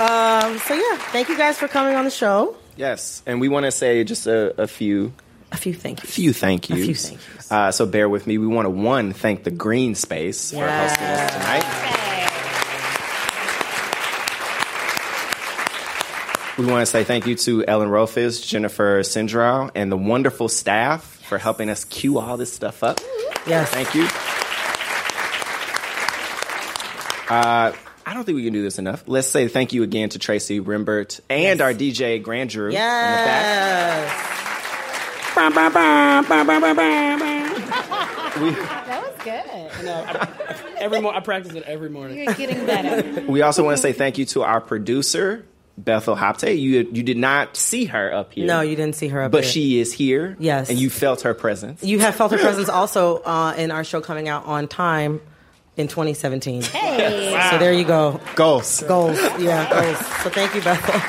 Um, so yeah, thank you guys for coming on the show. Yes, and we want to say just a, a few, a few thank yous, a few thank yous. A few yous. thank Uh, so bear with me. We want to one thank the Greene Space for hosting us tonight. We want to say thank you to Ellen Rofis, Jennifer Sindrow, and the wonderful staff for helping us cue all this stuff up. Yes. Thank you. Uh, I don't think we can do this enough. Let's say thank you again to Tracy Rembert and our DJ Grand Drew. in the back. That was good. No, I, every mo- I practice it every morning. You're getting better. We also want to say thank you to our producer, Bethel Habte. You you did not see her up here. No, you didn't see her up but here. But she is here. Yes. And you felt her presence. You have felt her presence also uh, in our show coming out on time in 2017. Hey. So there you go. Goals. Goals. Yeah, goals. So thank you, Bethel.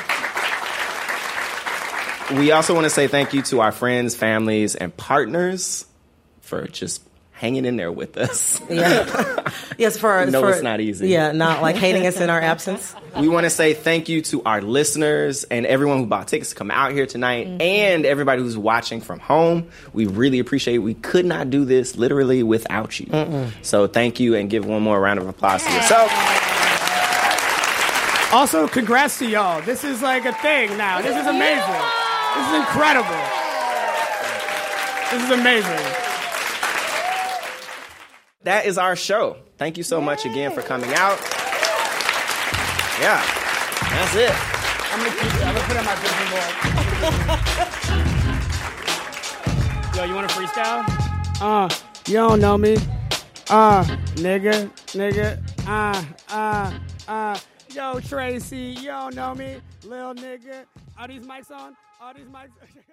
We also want to say thank you to our friends, families, and partners for just hanging in there with us. Yeah. *laughs* yes, for No, for, it's not easy. Yeah, not like hating us in our absence. *laughs* We want to say thank you to our listeners and everyone who bought tickets to come out here tonight mm-hmm. and everybody who's watching from home. We really appreciate it. We could not do this literally without you. So thank you and give one more round of applause to yourself. Also, congrats to y'all. This is like a thing now. This is amazing. This is incredible. This is amazing. That is our show. Thank you so much again for coming out. Yeah, that's it. I'm gonna keep it. I'm gonna put it on my vision board. *laughs* Yo, you want to freestyle? Uh, you don't know me. Uh, nigga, nigga. Uh, uh, uh. Yo, Tracy, you don't know me, lil nigga. Are these mics on? Are these mics? *laughs*